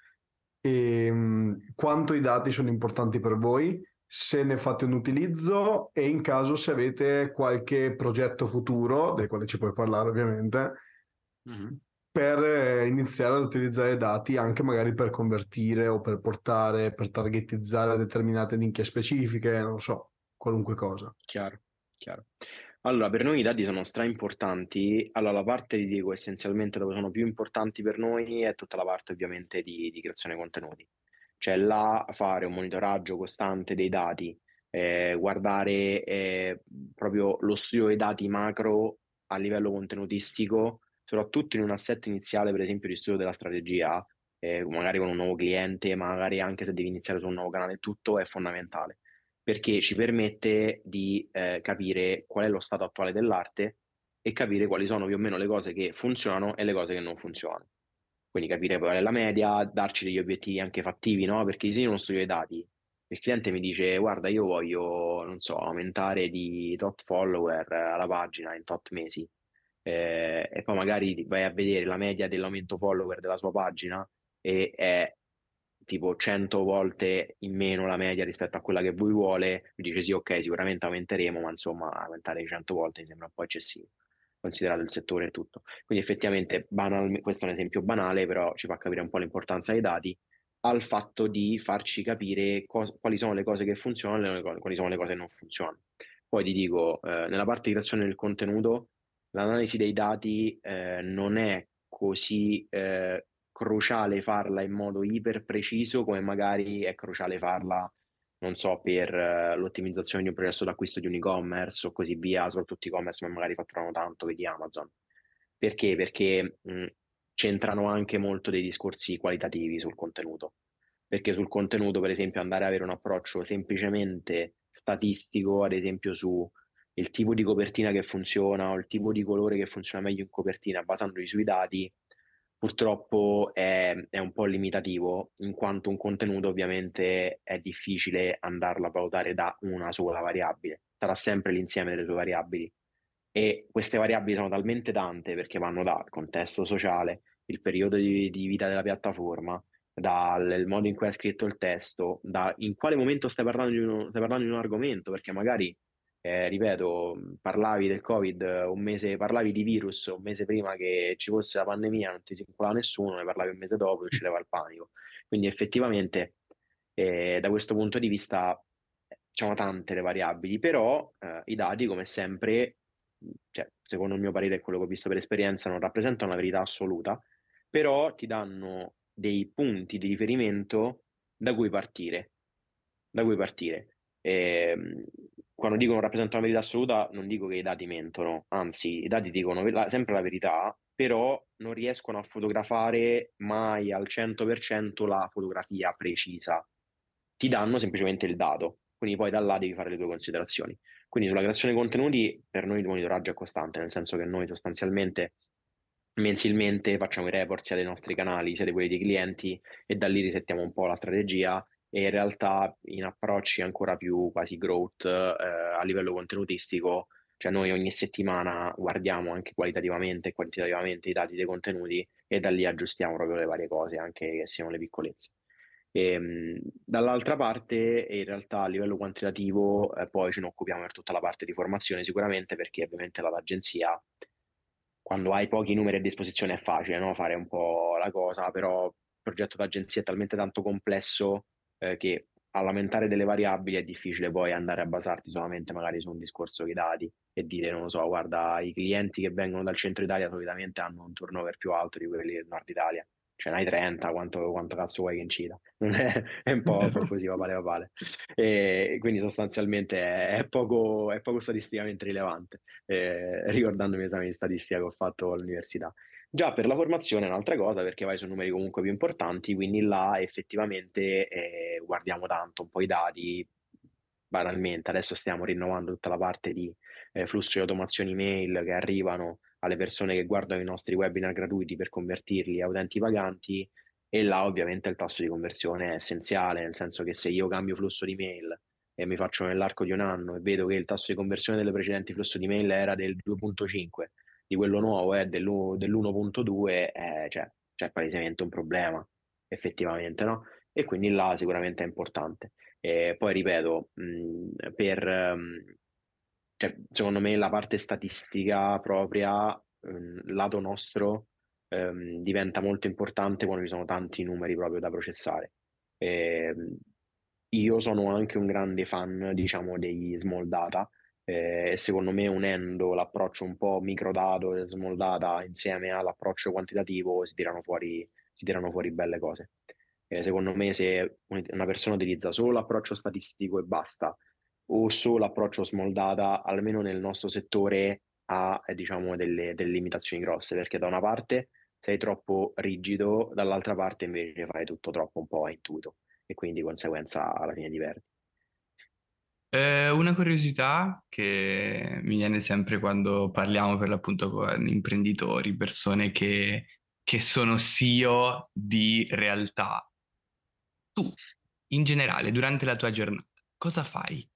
Ehm, quanto i dati sono importanti per voi? se ne fate un utilizzo e in caso se avete qualche progetto futuro, del quale ci puoi parlare ovviamente, mm-hmm. Per eh, iniziare ad utilizzare dati anche magari per convertire o per portare, per targetizzare determinate nicchie specifiche, non so, qualunque cosa. Chiaro, chiaro. Allora, per noi i dati sono stra importanti. Allora, la parte di dico essenzialmente dove sono più importanti per noi è tutta la parte ovviamente di, di creazione contenuti cioè là fare un monitoraggio costante dei dati, eh, guardare eh, proprio lo studio dei dati macro a livello contenutistico, soprattutto in un assetto iniziale, per esempio, di studio della strategia, eh, magari con un nuovo cliente, magari anche se devi iniziare su un nuovo canale, tutto è fondamentale. Perché ci permette di eh, capire qual è lo stato attuale dell'arte e capire quali sono più o meno le cose che funzionano e le cose che non funzionano. Quindi capire qual è la media, darci degli obiettivi anche fattivi, no? Perché se io non studio i dati, il cliente mi dice guarda io voglio, non so, aumentare di tot follower alla pagina in tot mesi eh, e poi magari vai a vedere la media dell'aumento follower della sua pagina e è tipo 100 volte in meno la media rispetto a quella che voi vuole, mi dice sì ok sicuramente aumenteremo ma insomma aumentare 100 volte mi sembra un po' eccessivo considerato il settore e tutto. Quindi effettivamente banal, questo è un esempio banale, però ci fa capire un po' l'importanza dei dati, al fatto di farci capire cos- quali sono le cose che funzionano e quali sono le cose che non funzionano. Poi ti dico, eh, nella parte di creazione del contenuto, l'analisi dei dati eh, non è così eh, cruciale farla in modo iper preciso come magari è cruciale farla non so, per uh, l'ottimizzazione di un processo d'acquisto di un e-commerce o così via, soprattutto e-commerce, ma magari fatturano tanto, vedi Amazon. Perché? Perché mh, c'entrano anche molto dei discorsi qualitativi sul contenuto. Perché sul contenuto, per esempio, andare ad avere un approccio semplicemente statistico, ad esempio su il tipo di copertina che funziona o il tipo di colore che funziona meglio in copertina, basandosi sui dati, purtroppo è, è, un po' limitativo, in quanto un contenuto ovviamente è difficile andarlo a valutare da una sola variabile, sarà sempre l'insieme delle tue variabili. E queste variabili sono talmente tante perché vanno dal contesto sociale, il periodo di, di vita della piattaforma, dal modo in cui hai scritto il testo, da in quale momento stai parlando di, uno, stai parlando di un argomento, perché magari eh, ripeto, parlavi del Covid un mese, parlavi di virus un mese prima che ci fosse la pandemia, non ti si inculava nessuno, ne parlavi un mese dopo e leva il panico. Quindi effettivamente eh, da questo punto di vista sono tante le variabili, però eh, i dati come sempre, cioè, secondo il mio parere e quello che ho visto per esperienza, non rappresentano la verità assoluta, però ti danno dei punti di riferimento da cui partire. Da cui partire. E, ehm, quando dico non rappresenta una verità assoluta, non dico che i dati mentono, anzi, i dati dicono la, sempre la verità, però non riescono a fotografare mai al 100% la fotografia precisa. Ti danno semplicemente il dato, quindi poi da là devi fare le tue considerazioni. Quindi sulla creazione dei contenuti, per noi il monitoraggio è costante, nel senso che noi sostanzialmente mensilmente facciamo i report sia dei nostri canali sia di quelli dei clienti e da lì risettiamo un po' la strategia e in realtà in approcci ancora più quasi growth eh, a livello contenutistico Cioè noi ogni settimana guardiamo anche qualitativamente e quantitativamente i dati dei contenuti e da lì aggiustiamo proprio le varie cose, anche che siano le piccolezze. E, ehm, dall'altra parte, in realtà a livello quantitativo, eh, poi ce ne occupiamo per tutta la parte di formazione sicuramente, perché ovviamente l'agenzia, quando hai pochi numeri a disposizione è facile no? fare un po' la cosa, però il progetto d'agenzia è talmente tanto complesso eh, che a lamentare delle variabili è difficile poi andare a basarti solamente magari su un discorso di dati e dire, non lo so, guarda, i clienti che vengono dal centro Italia solitamente hanno un turnover più alto di quelli del nord Italia cioè ne hai 30, quanto, quanto cazzo vuoi che incida? È, un po', così, papale papale. E quindi sostanzialmente è, poco, è poco statisticamente rilevante, eh, ricordandomi l'esame di statistica che ho fatto all'università. Già per la formazione è un'altra cosa perché vai su numeri comunque più importanti, quindi là effettivamente eh, guardiamo tanto un po' i dati, banalmente, adesso stiamo rinnovando tutta la parte di eh, flusso di automazioni mail che arrivano alle persone che guardano i nostri webinar gratuiti per convertirli a utenti paganti e là ovviamente il tasso di conversione è essenziale, nel senso che se io cambio flusso di mail e mi faccio nell'arco di un anno e vedo che il tasso di conversione delle precedenti flusso di mail era del 2.5, di quello nuovo è dell'1.2, eh, cioè c'è palesemente un problema, effettivamente, no? E quindi là sicuramente è importante. E poi ripeto, mh, per, mh, cioè, secondo me la parte statistica propria, ehm, lato nostro, ehm, diventa molto importante quando ci sono tanti numeri proprio da processare. E, ehm, io sono anche un grande fan, diciamo, degli small data eh, secondo me unendo l'approccio un po' microdato e small data insieme all'approccio quantitativo si tirano fuori, si tirano fuori belle cose. Eh, secondo me se una persona utilizza solo l'approccio statistico e basta, o solo approccio small data, almeno nel nostro settore, ha eh, diciamo, delle, delle limitazioni grosse, perché da una parte sei troppo rigido, dall'altra parte invece fai tutto troppo un po' a intuito e quindi di conseguenza alla fine ti perdi. Eh, una curiosità che mi viene sempre quando parliamo per l'appunto con imprenditori, persone che, che sono CEO di realtà. Tu, in generale, durante la tua giornata, cosa fai?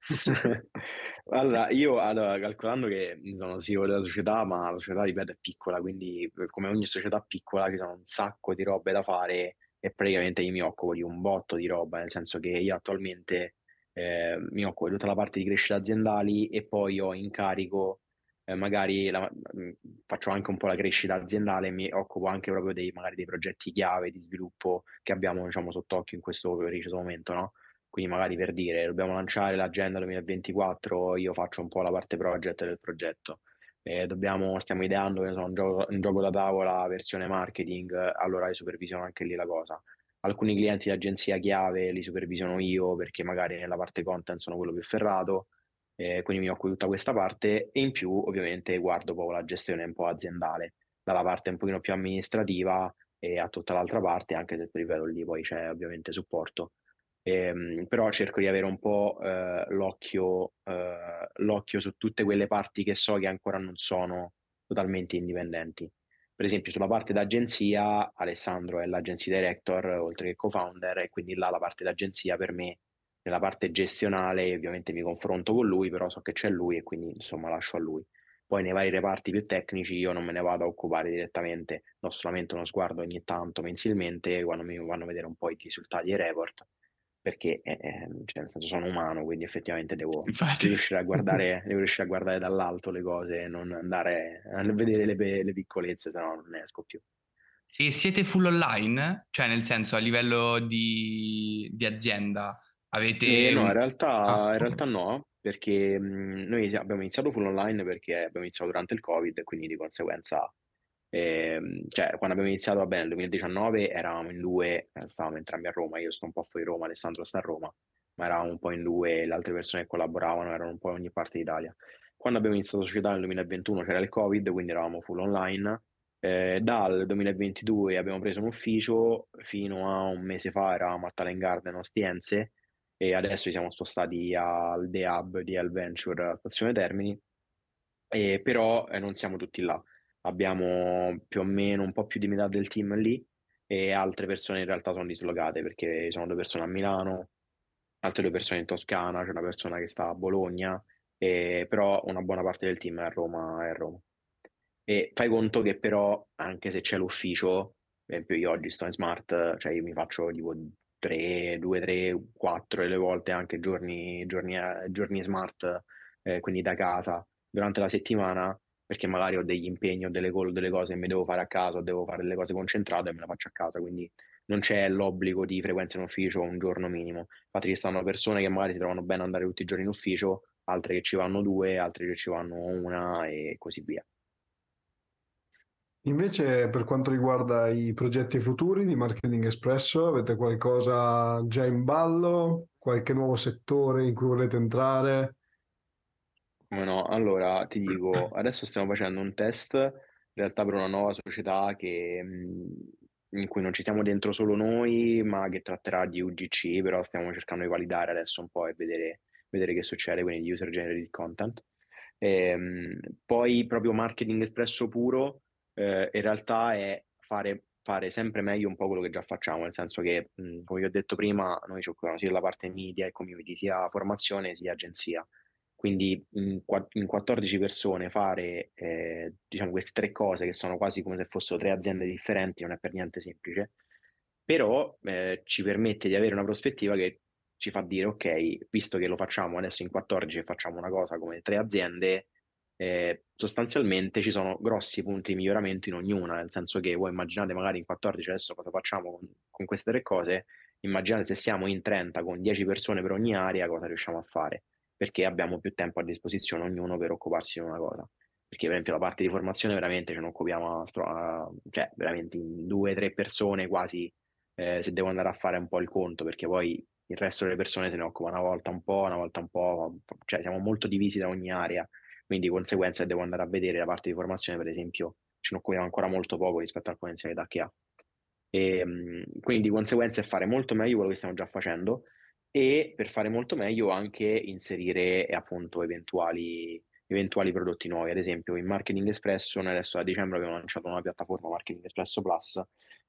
Allora, io allora, calcolando che sono CEO della società, ma la società, ripeto, è piccola, quindi come ogni società piccola ci sono un sacco di robe da fare e praticamente io mi occupo di un botto di roba, nel senso che io attualmente eh, mi occupo di tutta la parte di crescita aziendali e poi ho in carico, eh, magari la, mm, faccio anche un po' la crescita aziendale, mi occupo anche proprio dei, magari dei progetti chiave di sviluppo che abbiamo diciamo, sott'occhio in questo preciso momento, no? Quindi magari per dire, dobbiamo lanciare l'agenda 2024, io faccio un po' la parte project del progetto. Eh, dobbiamo, stiamo ideando un gioco, un gioco da tavola versione marketing, allora io supervisiono anche lì la cosa. Alcuni clienti di agenzia chiave li supervisiono io perché magari nella parte content sono quello più ferrato, eh, quindi mi occupo di tutta questa parte e in più ovviamente guardo poi la gestione un po' aziendale, dalla parte un pochino più amministrativa e a tutta l'altra parte, anche se ripeto lì poi c'è ovviamente supporto ehm, però cerco di avere un po' eh, l'occhio, eh, l'occhio su tutte quelle parti che so che ancora non sono totalmente indipendenti. Per esempio, sulla parte d'agenzia, Alessandro è l'agenzia director oltre che co-founder, e quindi là la parte d'agenzia per me, nella parte gestionale, ovviamente mi confronto con lui, però so che c'è lui e quindi insomma lascio a lui. Poi nei vari reparti più tecnici io non me ne vado a occupare direttamente, do solamente uno sguardo ogni tanto mensilmente quando mi vanno a vedere un po' i risultati e i report perché eh, ehm, cioè, nel senso sono umano, quindi effettivamente devo, riuscire, a guardare, devo riuscire a guardare dall'alto le cose e non andare a vedere le, le piccolezze, se no non ne esco più. E siete full online? Cioè nel senso a livello di, di azienda avete... Eh, no, in realtà, ah, in realtà no, perché mh, noi abbiamo iniziato full online perché abbiamo iniziato durante il Covid, quindi di conseguenza eh, cioè, quando abbiamo iniziato, va bene, nel 2019 eravamo in due, eh, stavamo entrambi a Roma, io sto un po' fuori Roma, Alessandro sta a Roma, ma eravamo un po' in due, le altre persone che collaboravano erano un po' in ogni parte d'Italia. Quando abbiamo iniziato la società nel 2021 c'era il Covid, quindi eravamo full online. Eh, dal 2022 abbiamo preso un ufficio, fino a un mese fa eravamo a Talent Garden Ostiense e adesso ci siamo spostati al The Hub di L Venture a Stazione Termini, e però eh, non siamo tutti là abbiamo più o meno un po' più di metà del team lì e altre persone in realtà sono dislocate perché sono due persone a Milano, altre due persone in Toscana, c'è una persona che sta a Bologna e, però una buona parte del team è a Roma, è a Roma. E fai conto che però, anche se c'è l'ufficio, per esempio io oggi sto in smart, cioè io mi faccio tipo 3, 2, 3, 4 delle volte anche giorni, giorni, eh, giorni smart, eh, quindi da casa, durante la settimana, perché magari ho degli impegni o delle, delle cose che mi devo fare a casa o devo fare delle cose concentrate e me le faccio a casa, quindi non c'è l'obbligo di frequenza in ufficio un giorno minimo. Infatti ci stanno persone che magari si trovano bene andare tutti i giorni in ufficio, altre che ci vanno due, altre che ci vanno una e così via. Invece per quanto riguarda i progetti futuri di Marketing Espresso, avete qualcosa già in ballo? Qualche nuovo settore in cui volete entrare? Come no? Allora ti dico, adesso stiamo facendo un test in realtà per una nuova società che, in cui non ci siamo dentro solo noi, ma che tratterà di UGC, però stiamo cercando di validare adesso un po' e vedere, vedere che succede, quindi di user generated content. Ehm, poi proprio marketing espresso puro eh, in realtà è fare, fare, sempre meglio un po' quello che già facciamo, nel senso che, mh, come vi ho detto prima, noi ci occupiamo sia della parte media e community, sia formazione sia agenzia. Quindi in, in 14 persone fare eh, diciamo queste tre cose che sono quasi come se fossero tre aziende differenti non è per niente semplice, però eh, ci permette di avere una prospettiva che ci fa dire ok, visto che lo facciamo adesso in 14 e facciamo una cosa come tre aziende, eh, sostanzialmente ci sono grossi punti di miglioramento in ognuna, nel senso che voi immaginate magari in 14 adesso cosa facciamo con, con queste tre cose, immaginate se siamo in 30 con 10 persone per ogni area cosa riusciamo a fare, perché abbiamo più tempo a disposizione ognuno per occuparsi di una cosa. Perché per esempio la parte di formazione veramente ce ne occupiamo, a, cioè veramente in due, tre persone quasi, eh, se devo andare a fare un po' il conto, perché poi il resto delle persone se ne occupa una volta un po', una volta un po', cioè siamo molto divisi da ogni area quindi di conseguenza devo andare a vedere la parte di formazione, per esempio, ce ne occupiamo ancora molto poco rispetto alla potenzialità che ha. E, ehm, quindi di conseguenza è fare molto meglio quello che stiamo già facendo e per fare molto meglio anche inserire appunto eventuali, eventuali prodotti nuovi. Ad esempio in Marketing Espresso, noi adesso a dicembre abbiamo lanciato una piattaforma Marketing Espresso Plus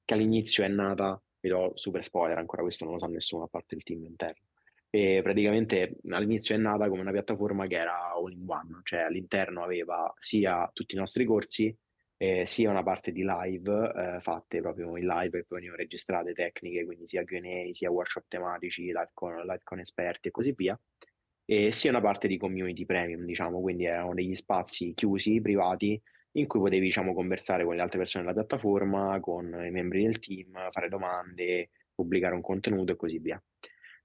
che all'inizio è nata, vi do super spoiler, ancora questo non lo sa nessuno a parte il team interno e praticamente all'inizio è nata come una piattaforma che era all in one, cioè all'interno aveva sia tutti i nostri corsi, eh, sia una parte di live eh, fatte proprio in live e poi venivano registrate tecniche, quindi sia Q&A, sia workshop tematici, live con, live con esperti e così via, e sia una parte di community premium, diciamo, quindi erano degli spazi chiusi, privati, in cui potevi, diciamo, conversare con le altre persone della piattaforma, con i membri del team, fare domande, pubblicare un contenuto e così via.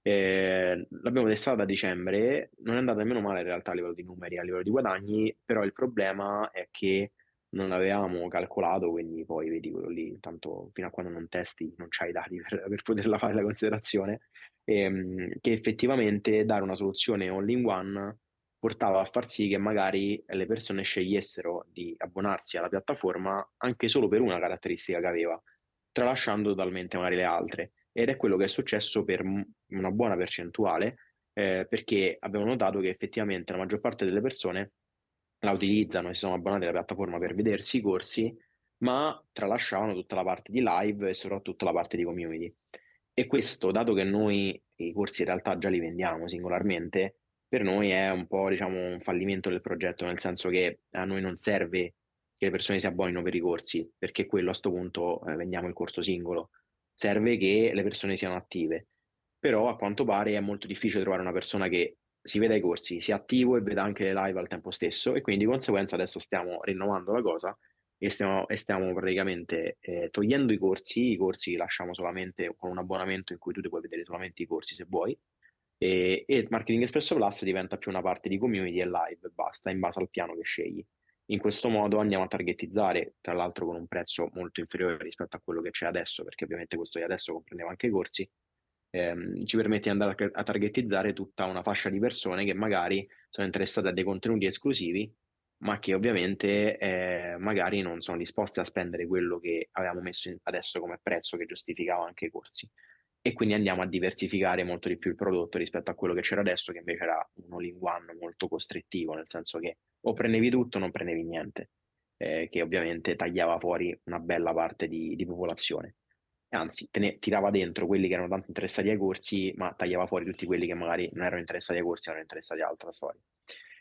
Eh, l'abbiamo testata a dicembre, non è andata nemmeno male in realtà a livello di numeri, a livello di guadagni, però il problema è che non avevamo calcolato, quindi poi vedi quello lì, tanto fino a quando non testi non c'hai i dati per, per poterla fare la considerazione, ehm, che effettivamente dare una soluzione all-in-one portava a far sì che magari le persone scegliessero di abbonarsi alla piattaforma anche solo per una caratteristica che aveva, tralasciando totalmente magari le altre. Ed è quello che è successo per una buona percentuale, eh, perché abbiamo notato che effettivamente la maggior parte delle persone la utilizzano e sono abbonate alla piattaforma per vedersi i corsi, ma tralasciavano tutta la parte di live e soprattutto la parte di community. E questo, dato che noi i corsi in realtà già li vendiamo singolarmente, per noi è un po' diciamo, un fallimento del progetto, nel senso che a noi non serve che le persone si abbonino per i corsi, perché quello a questo punto eh, vendiamo il corso singolo serve che le persone siano attive. Però a quanto pare è molto difficile trovare una persona che si veda i corsi, sia attivo e veda anche le live al tempo stesso e quindi di conseguenza adesso stiamo rinnovando la cosa e stiamo, e stiamo praticamente eh, togliendo i corsi, i corsi li lasciamo solamente con un abbonamento in cui tu ti puoi vedere solamente i corsi se vuoi e, e Marketing Espresso Plus diventa più una parte di community e live, basta, in base al piano che scegli. In questo modo andiamo a targetizzare, tra l'altro con un prezzo molto inferiore rispetto a quello che c'è adesso, perché ovviamente questo di adesso comprendeva anche i corsi, ehm, ci permette di andare a, targetizzare tutta una fascia di persone che magari sono interessate a dei contenuti esclusivi, ma che ovviamente eh, magari non sono disposte a spendere quello che avevamo messo adesso come prezzo che giustificava anche i corsi. E quindi andiamo a diversificare molto di più il prodotto rispetto a quello che c'era adesso, che invece era un all-in-one molto costrittivo, nel senso che o prendevi tutto o non prendevi niente, eh, che ovviamente tagliava fuori una bella parte di, di popolazione. Anzi, ne tirava dentro quelli che erano tanto interessati ai corsi, ma tagliava fuori tutti quelli che magari non erano interessati ai corsi, erano interessati a altra storia.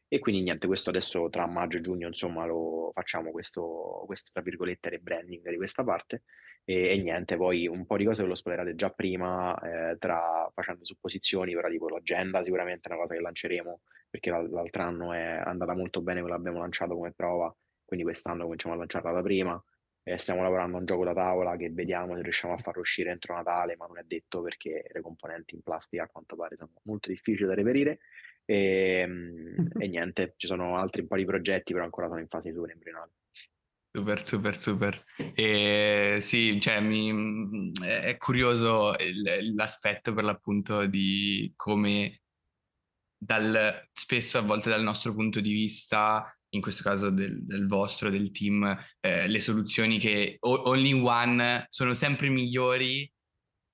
E quindi niente, questo adesso tra maggio e giugno, insomma, lo facciamo questo, questo tra virgolette, rebranding di questa parte. E, e, niente, poi un po' di cose ve lo spoilerate già prima, eh, tra, facendo supposizioni, però tipo l'agenda sicuramente è una cosa che lanceremo, perché l'altro anno è andata molto bene, quello l'abbiamo lanciato come prova, quindi quest'anno cominciamo a lanciarla da prima. Eh, stiamo lavorando a un gioco da tavola che vediamo se riusciamo a farlo uscire entro Natale, ma non è detto perché le componenti in plastica a quanto pare sono molto difficili da reperire. E, ehm, e niente, ci sono altri un po' di progetti, però ancora sono in fase super embrionale. Super, super, super. E sì, cioè, mi, è curioso l'aspetto per l'appunto di come dal, spesso a volte dal nostro punto di vista, in questo caso del, del vostro, del team, eh, le soluzioni che all in one sono sempre migliori,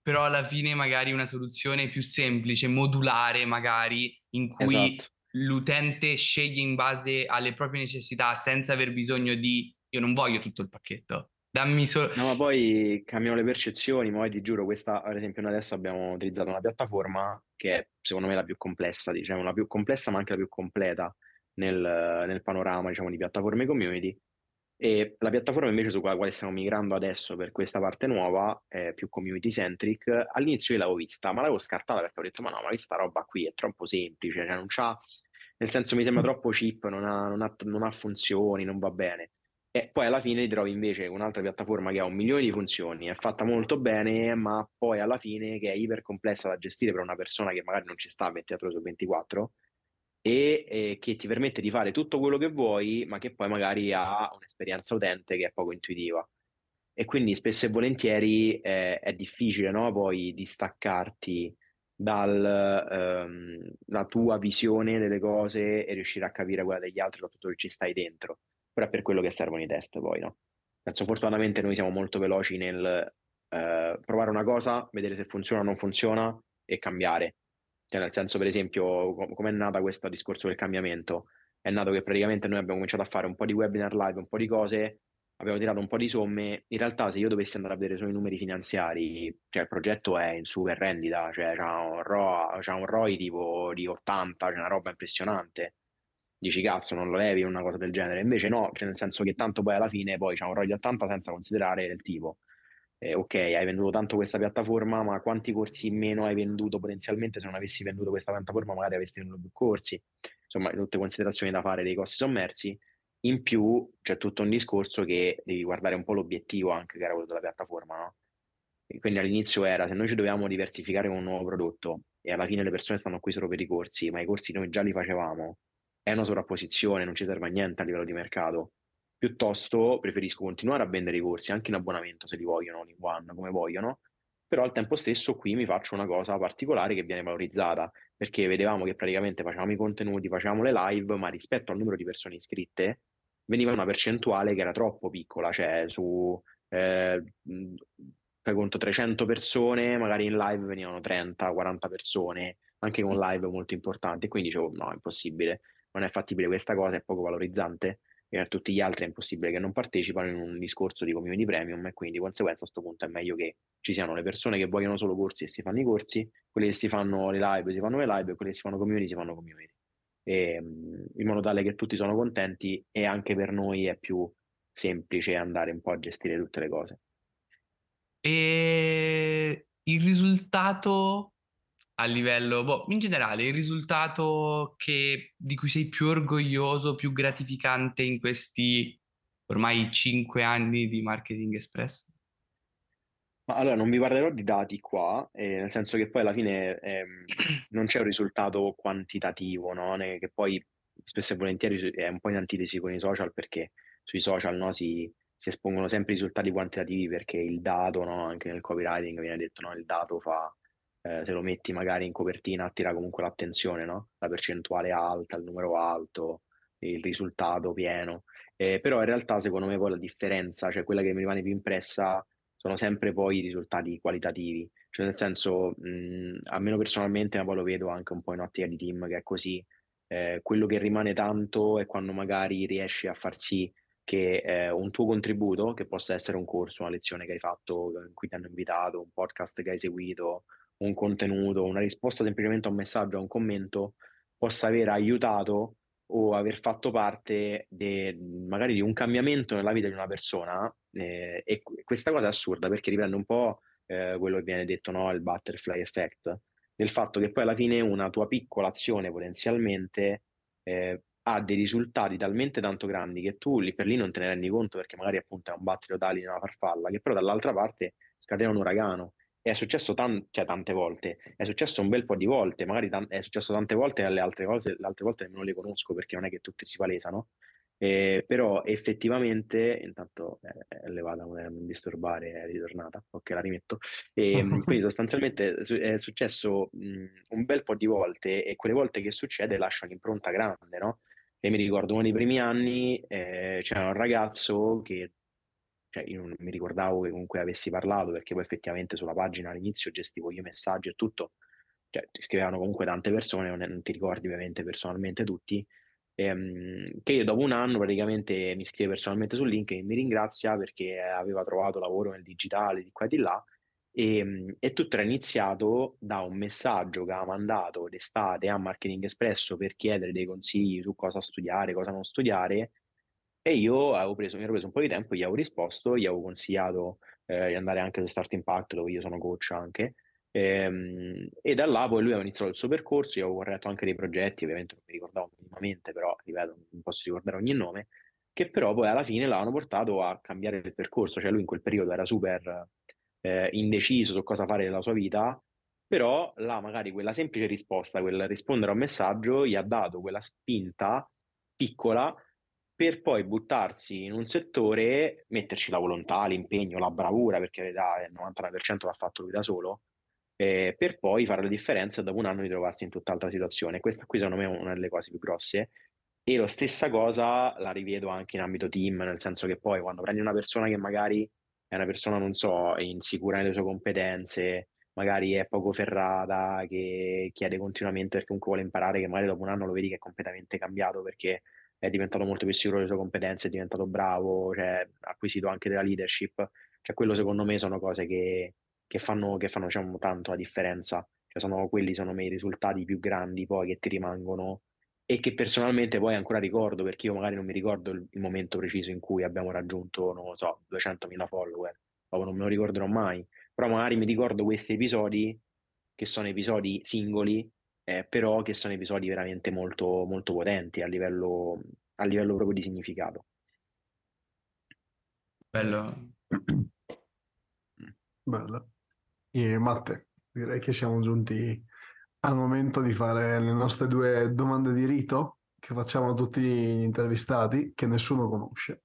però alla fine magari una soluzione più semplice, modulare magari, in cui esatto. l'utente sceglie in base alle proprie necessità senza aver bisogno di io non voglio tutto il pacchetto. Dammi solo... No, ma poi cambiano le percezioni, ma ti giuro, questa, ad esempio, noi adesso abbiamo utilizzato una piattaforma che è, secondo me, la più complessa, diciamo, la più complessa, ma anche la più completa nel, nel panorama, diciamo, di piattaforme community. E la piattaforma invece su quale stiamo migrando adesso per questa parte nuova, è più community centric, all'inizio io l'avevo vista, ma l'avevo scartata perché ho detto, ma no, ma questa roba qui è troppo semplice, cioè non c'ha, nel senso mi sembra troppo cheap, non ha, non ha, non ha funzioni, non va bene. E poi alla fine trovi invece un'altra piattaforma che ha un milione di funzioni, è fatta molto bene, ma poi alla fine che è iper complessa da gestire per una persona che magari non ci sta 24 ore su 24 e, e che ti permette di fare tutto quello che vuoi, ma che poi magari ha un'esperienza utente che è poco intuitiva. E quindi spesso e volentieri eh, è difficile no? poi distaccarti dalla ehm, tua visione delle cose e riuscire a capire quella degli altri, soprattutto che ci stai dentro però è per quello che servono i test poi, no? Penso fortunatamente noi siamo molto veloci nel eh, provare una cosa, vedere se funziona o non funziona e cambiare. Cioè, nel senso, per esempio, com- come è nata questo discorso del cambiamento? È nato che praticamente noi abbiamo cominciato a fare un po' di webinar live, un po' di cose, abbiamo tirato un po' di somme. In realtà, se io dovessi andare a vedere solo i numeri finanziari, cioè il progetto è in super rendita, cioè c'ha un, ROI, c'ha un ROI tipo di 80, c'è una roba impressionante dici cazzo non lo levi una cosa del genere invece no cioè nel senso che tanto poi alla fine poi c'è un ROI di 80 senza considerare il tipo eh, ok hai venduto tanto questa piattaforma ma quanti corsi in meno hai venduto potenzialmente se non avessi venduto questa piattaforma magari avresti venduto più corsi insomma tutte considerazioni da fare dei costi sommersi in più c'è tutto un discorso che devi guardare un po' l'obiettivo anche che era quello della piattaforma no? E quindi all'inizio era se noi ci dobbiamo diversificare con un nuovo prodotto e alla fine le persone stanno qui solo per i corsi ma i corsi noi già li facevamo è una sovrapposizione, non ci serve a niente a livello di mercato. Piuttosto preferisco continuare a vendere i corsi anche in abbonamento se li vogliono, in one, come vogliono, però al tempo stesso qui mi faccio una cosa particolare che viene valorizzata, perché vedevamo che praticamente facevamo i contenuti, facevamo le live, ma rispetto al numero di persone iscritte veniva una percentuale che era troppo piccola, cioè su eh, fai conto 300 persone, magari in live venivano 30, 40 persone, anche con live molto importanti, quindi dicevo no, è impossibile non è fattibile questa cosa, è poco valorizzante e per tutti gli altri è impossibile che non partecipano in un discorso di community premium e quindi di conseguenza a questo punto è meglio che ci siano le persone che vogliono solo corsi e si fanno i corsi, quelli che si fanno le live si fanno le live e quelli che si fanno community si fanno community. E, in modo tale che tutti sono contenti e anche per noi è più semplice andare un po' a gestire tutte le cose. E il risultato a livello, boh, in generale, il risultato che, di cui sei più orgoglioso, più gratificante in questi ormai cinque anni di Marketing Express? Ma allora non vi parlerò di dati qua, eh, nel senso che poi alla fine ehm, non c'è un risultato quantitativo, no? che poi spesso e volentieri è un po' in antitesi con i social perché sui social no, si, si espongono sempre risultati quantitativi perché il dato, no, anche nel copywriting viene detto no, il dato fa eh, se lo metti magari in copertina attira comunque l'attenzione, no? La percentuale alta, il numero alto, il risultato pieno. Eh, però in realtà secondo me poi la differenza, cioè quella che mi rimane più impressa, sono sempre poi i risultati qualitativi. Cioè nel senso, mh, almeno personalmente, ma poi lo vedo anche un po' in ottica di team che è così, eh, quello che rimane tanto è quando magari riesci a far sì che eh, un tuo contributo, che possa essere un corso, una lezione che hai fatto, in cui ti hanno invitato, un podcast che hai seguito, un contenuto, una risposta semplicemente a un messaggio, a un commento, possa aver aiutato o aver fatto parte de, magari di un cambiamento nella vita di una persona eh, e questa cosa è assurda perché riprende un po' eh, quello che viene detto, no? il butterfly effect, del fatto che poi alla fine una tua piccola azione potenzialmente eh, ha dei risultati talmente tanto grandi che tu lì per lì non te ne rendi conto perché magari appunto è un battito tali di una farfalla, che però dall'altra parte scatena un uragano. È successo tan- cioè, tante volte, è successo un bel po' di volte, magari tan- è successo tante volte e le altre cose, le altre volte nemmeno le conosco perché non è che tutti si palesano, eh, però effettivamente, intanto eh, è levata non disturbare, è ritornata, ok la rimetto, e, quindi sostanzialmente è successo mh, un bel po' di volte e quelle volte che succede lascia un'impronta grande, no? E mi ricordo uno dei primi anni eh, c'era un ragazzo che cioè io non mi ricordavo che comunque avessi parlato perché poi effettivamente sulla pagina all'inizio gestivo io messaggi e tutto, cioè ti scrivevano comunque tante persone, non, non ti ricordi ovviamente personalmente tutti, ehm, che io dopo un anno praticamente mi scrive personalmente su LinkedIn, mi ringrazia perché aveva trovato lavoro nel digitale di qua e di là e, ehm, e tutto era iniziato da un messaggio che ha mandato d'estate a Marketing Espresso per chiedere dei consigli su cosa studiare, cosa non studiare e io avevo preso, mi ero preso un po' di tempo, gli avevo risposto, gli avevo consigliato eh, di andare anche su Start Impact dove io sono coach anche. E, ehm, e da là poi lui aveva iniziato il suo percorso, io avevo corretto anche dei progetti, ovviamente non mi ricordavo minimamente, però ripeto, non posso ricordare ogni nome, che però poi alla fine l'hanno portato a cambiare il percorso, cioè lui in quel periodo era super eh, indeciso su cosa fare nella sua vita, però là magari quella semplice risposta, quel rispondere a un messaggio, gli ha dato quella spinta piccola per poi buttarsi in un settore, metterci la volontà, l'impegno, la bravura, perché il 99% l'ha fatto lui da solo, eh, per poi fare la differenza dopo un anno di trovarsi in tutt'altra situazione. Questa qui secondo me è una delle cose più grosse. E la stessa cosa la rivedo anche in ambito team, nel senso che poi quando prendi una persona che magari è una persona, non so, insicura nelle sue competenze, magari è poco ferrata, che chiede continuamente perché comunque vuole imparare, che magari dopo un anno lo vedi che è completamente cambiato perché è diventato molto più sicuro delle sue competenze, è diventato bravo, cioè, ha acquisito anche della leadership. Cioè, quello secondo me sono cose che, che fanno, che fanno diciamo, tanto la differenza. Cioè, sono, quelli sono i risultati più grandi poi che ti rimangono e che personalmente poi ancora ricordo perché io magari non mi ricordo il, il momento preciso in cui abbiamo raggiunto, non lo so, 200.000 follower, o non me lo ricorderò mai, però magari mi ricordo questi episodi che sono episodi singoli, eh, però che sono episodi veramente molto, molto potenti a livello, a livello proprio di significato. Bello. Bello. E Matte, direi che siamo giunti al momento di fare le nostre due domande di rito che facciamo a tutti gli intervistati che nessuno conosce.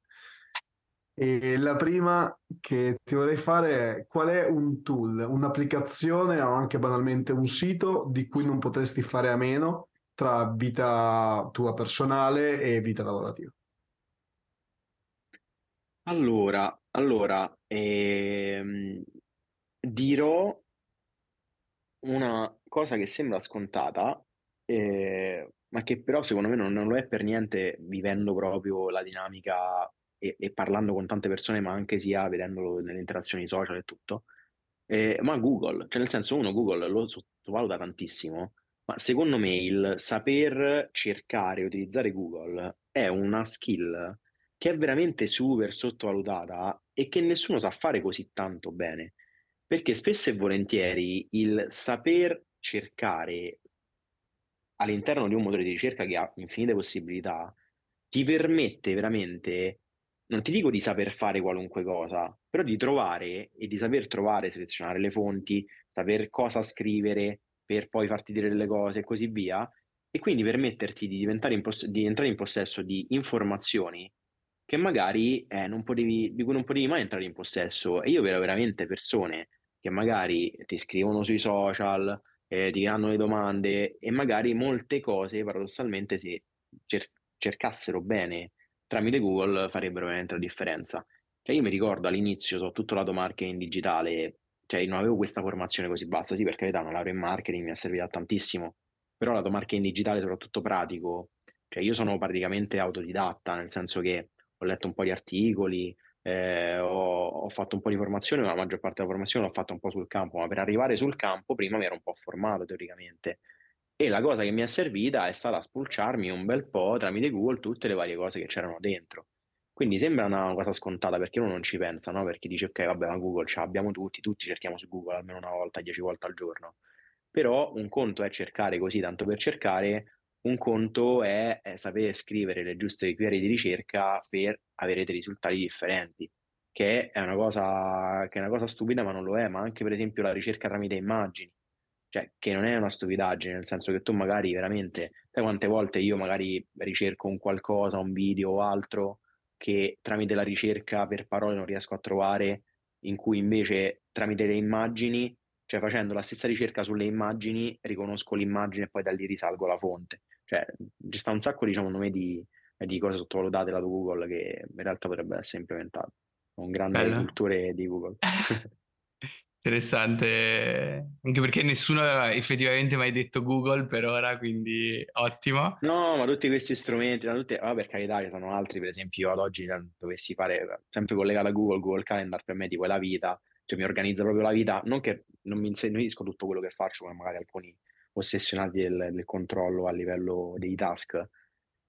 E la prima che ti vorrei fare è qual è un tool, un'applicazione o anche banalmente un sito di cui non potresti fare a meno tra vita tua personale e vita lavorativa? Allora, allora ehm, dirò una cosa che sembra scontata, eh, ma che però secondo me non, non, lo è per niente vivendo proprio la dinamica e, e, parlando con tante persone, ma anche sia vedendolo nelle interazioni social e tutto. Eh, ma Google, cioè nel senso uno Google lo sottovaluta tantissimo, ma secondo me il saper cercare e utilizzare Google è una skill che è veramente super sottovalutata e che nessuno sa fare così tanto bene. Perché spesso e volentieri il saper cercare all'interno di un motore di ricerca che ha infinite possibilità ti permette veramente, non ti dico di saper fare qualunque cosa, però di trovare e di saper trovare, selezionare le fonti, saper cosa scrivere per poi farti dire delle cose e così via, e quindi permetterti di, in poss- di entrare in possesso di informazioni che magari eh, non potevi, di cui non potevi mai entrare in possesso. E io vedo veramente persone che magari ti scrivono sui social, eh, ti danno le domande e magari molte cose paradossalmente se cer- cercassero bene tramite Google farebbero veramente la differenza. Cioè io mi ricordo all'inizio, soprattutto lato marketing digitale, cioè non avevo questa formazione così bassa, sì per carità una laurea in marketing mi è servita tantissimo, però lato marketing digitale soprattutto pratico, cioè io sono praticamente autodidatta, nel senso che ho letto un po' di articoli, eh, ho, ho, fatto un po' di formazione, ma la maggior parte della formazione l'ho fatta un po' sul campo, ma per arrivare sul campo prima mi ero un po' formato teoricamente. E la cosa che mi è servita è stata spulciarmi un bel po' tramite Google tutte le varie cose che c'erano dentro. Quindi sembra una cosa scontata perché uno non ci pensa, no? Perché dice ok, vabbè, ma Google ce l'abbiamo tutti, tutti cerchiamo su Google almeno una volta, dieci volte al giorno. Però un conto è cercare così tanto per cercare, un conto è, è sapere scrivere le giuste query di ricerca per avere dei risultati differenti, che è una cosa, che è una cosa stupida, ma non lo è, ma anche per esempio la ricerca tramite immagini cioè che non è una stupidaggine, nel senso che tu magari veramente, sai quante volte io magari ricerco un qualcosa, un video o altro, che tramite la ricerca per parole non riesco a trovare, in cui invece tramite le immagini, cioè facendo la stessa ricerca sulle immagini, riconosco l'immagine e poi da lì risalgo la fonte. Cioè ci sta un sacco, diciamo, nome di, di cose sottovalutate da Google che in realtà potrebbero essere implementate. Un grande Bello. cultore di Google. Interessante, anche perché nessuno aveva effettivamente mai detto Google per ora, quindi ottimo. No, ma tutti questi strumenti, ma tutti, oh, per carità, ci sono altri, per esempio, io ad oggi dovessi fare sempre collegato a Google, Google Calendar per me tipo è la vita, cioè mi organizza proprio la vita, non che non mi inserisco tutto quello che faccio, come magari alcuni ossessionati del, del controllo a livello dei task,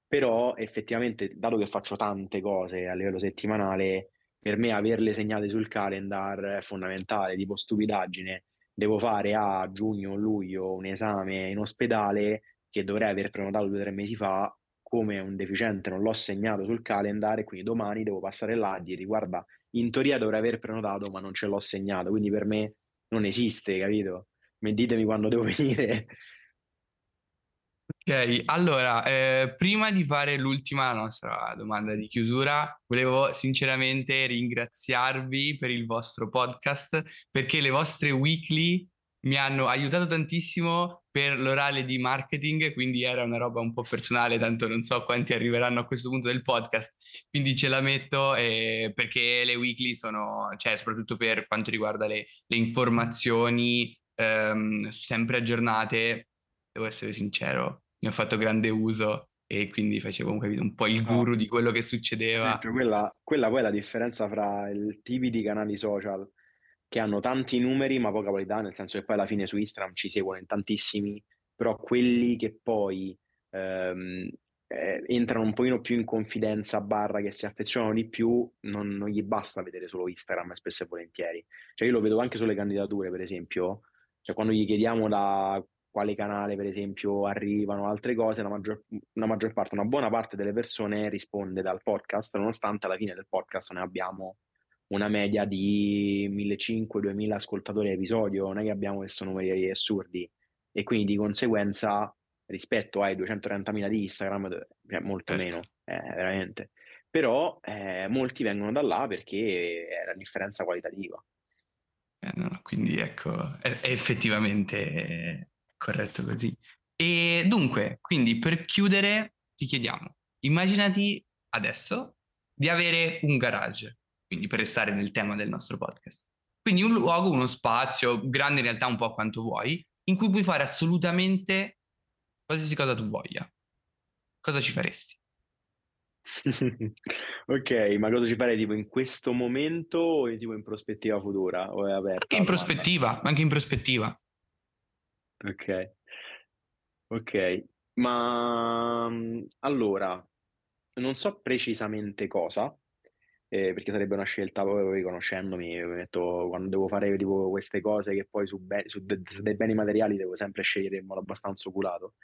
però effettivamente, dato che faccio tante cose a livello settimanale, per me averle segnate sul calendar è fondamentale, tipo stupidaggine, devo fare a giugno o luglio un esame in ospedale che dovrei aver prenotato due o tre mesi fa, come un deficiente non l'ho segnato sul calendar e quindi domani devo passare là e dire guarda, in teoria dovrei aver prenotato ma non ce l'ho segnato, quindi per me non esiste, capito? ditemi quando devo venire Ok, allora, eh, prima di fare l'ultima nostra domanda di chiusura, volevo sinceramente ringraziarvi per il vostro podcast perché le vostre weekly mi hanno aiutato tantissimo per l'orale di marketing, quindi era una roba un po' personale, tanto non so quanti arriveranno a questo punto del podcast, quindi ce la metto eh, perché le weekly sono, cioè soprattutto per quanto riguarda le, le informazioni ehm, sempre aggiornate, devo essere sincero, ne ho fatto grande uso e quindi facevo un po' il guru no. di quello che succedeva. Sì, quella, quella poi è la differenza fra i tipi di canali social che hanno tanti numeri ma poca qualità, nel senso che poi alla fine su Instagram ci seguono in tantissimi, però quelli che poi ehm, eh, entrano un pochino più in confidenza, barra che si affezionano di più, non, non, gli basta vedere solo Instagram spesso e volentieri. Cioè io lo vedo anche sulle candidature, per esempio, cioè quando gli chiediamo da quale canale per esempio arrivano, altre cose, la maggior, una maggior parte, una buona parte delle persone risponde dal podcast, nonostante alla fine del podcast ne abbiamo una media di 1500-2000 ascoltatori all'episodio, non è che abbiamo questo numeri assurdi e quindi di conseguenza rispetto ai 230.000 di Instagram è cioè, molto certo. meno, eh, veramente. Però eh, molti vengono da là perché è la differenza qualitativa. Eh, no, quindi ecco, è, è effettivamente corretto così. E dunque, quindi per chiudere ti chiediamo, immaginati adesso di avere un garage, quindi per restare nel tema del nostro podcast. Quindi un luogo, uno spazio, grande in realtà un po' quanto vuoi, in cui puoi fare assolutamente qualsiasi cosa tu voglia. Cosa ci faresti? ok, ma cosa ci farei tipo in questo momento o tipo in prospettiva futura? O è aperta anche in prospettiva, anche in prospettiva. Ok, ok, ma mm, allora, non so precisamente cosa, eh, perché sarebbe una scelta, poi conoscendomi, mi metto, quando devo fare tipo queste cose che poi su, be- su de- dei beni materiali devo sempre scegliere in modo abbastanza oculato.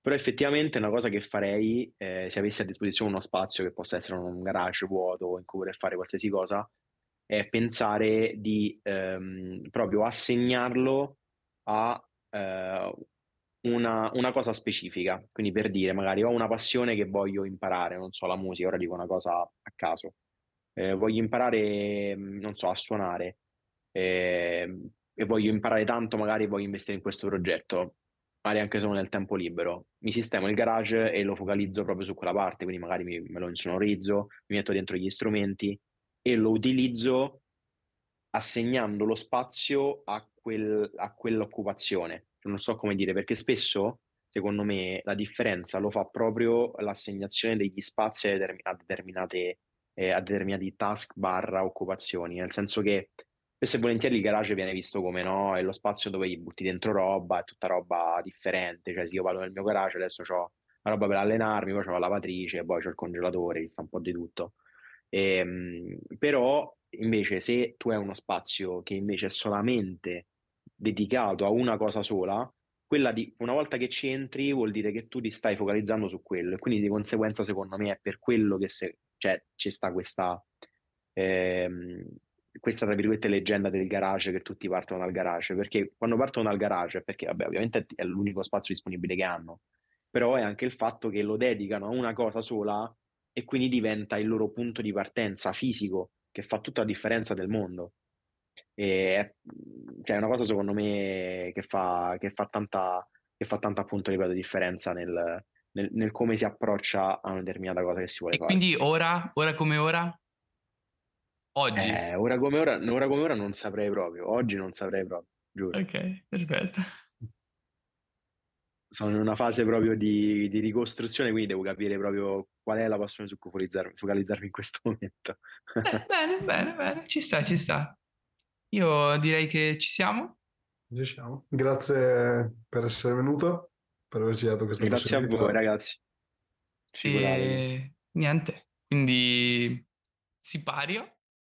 Però effettivamente è una cosa che farei eh, se avessi a disposizione uno spazio che possa essere un garage vuoto in cui poter fare qualsiasi cosa, è pensare di ehm, proprio assegnarlo a eh, una, una, cosa specifica. Quindi per dire, magari ho una passione che voglio imparare, non so, la musica, ora dico una cosa a caso. Eh, voglio imparare, non so, a suonare eh, e voglio imparare tanto, magari voglio investire in questo progetto, magari anche solo nel tempo libero. Mi sistemo il garage e lo focalizzo proprio su quella parte, quindi magari mi, me lo insonorizzo, mi metto dentro gli strumenti e lo utilizzo assegnando lo spazio a quel, a quell'occupazione. Non so come dire, perché spesso, secondo me, la differenza lo fa proprio l'assegnazione degli spazi a, determinate, eh, a determinati task barra occupazioni, nel senso che spesso e volentieri il garage viene visto come no, è lo spazio dove gli butti dentro roba, è tutta roba differente, cioè se io vado nel mio garage adesso ho la roba per allenarmi, poi ho la lavatrice, poi ho il congelatore, sta un po' di tutto. Ehm, però invece se tu hai uno spazio che invece è solamente dedicato a una cosa sola, quella di una volta che ci entri vuol dire che tu ti stai focalizzando su quello e quindi di conseguenza secondo me è per quello che se, cioè, ci sta questa, ehm, questa tra virgolette leggenda del garage che tutti partono dal garage. Perché quando partono dal garage perché vabbè ovviamente è l'unico spazio disponibile che hanno però è anche il fatto che lo dedicano a una cosa sola e quindi diventa il loro punto di partenza fisico che fa tutta la differenza del mondo. E è, cioè, è una cosa secondo me che fa, che fa tanta, che fa tanta appunto ripeto, differenza nel, nel, nel, come si approccia a una determinata cosa che si vuole e fare. Quindi ora, ora come ora? Oggi? Eh, ora, come ora, ora come ora non saprei proprio, oggi non saprei proprio, giuro. Ok, perfetto sono in una fase proprio di, di, ricostruzione, quindi devo capire proprio qual è la passione su cui focalizzarmi, focalizzarmi in questo momento. Beh, bene, bene, bene, ci sta, ci sta. Io direi che ci siamo. Ci siamo. Grazie per essere venuto, per averci dato questa Grazie a voi ragazzi. E... Niente, quindi sipario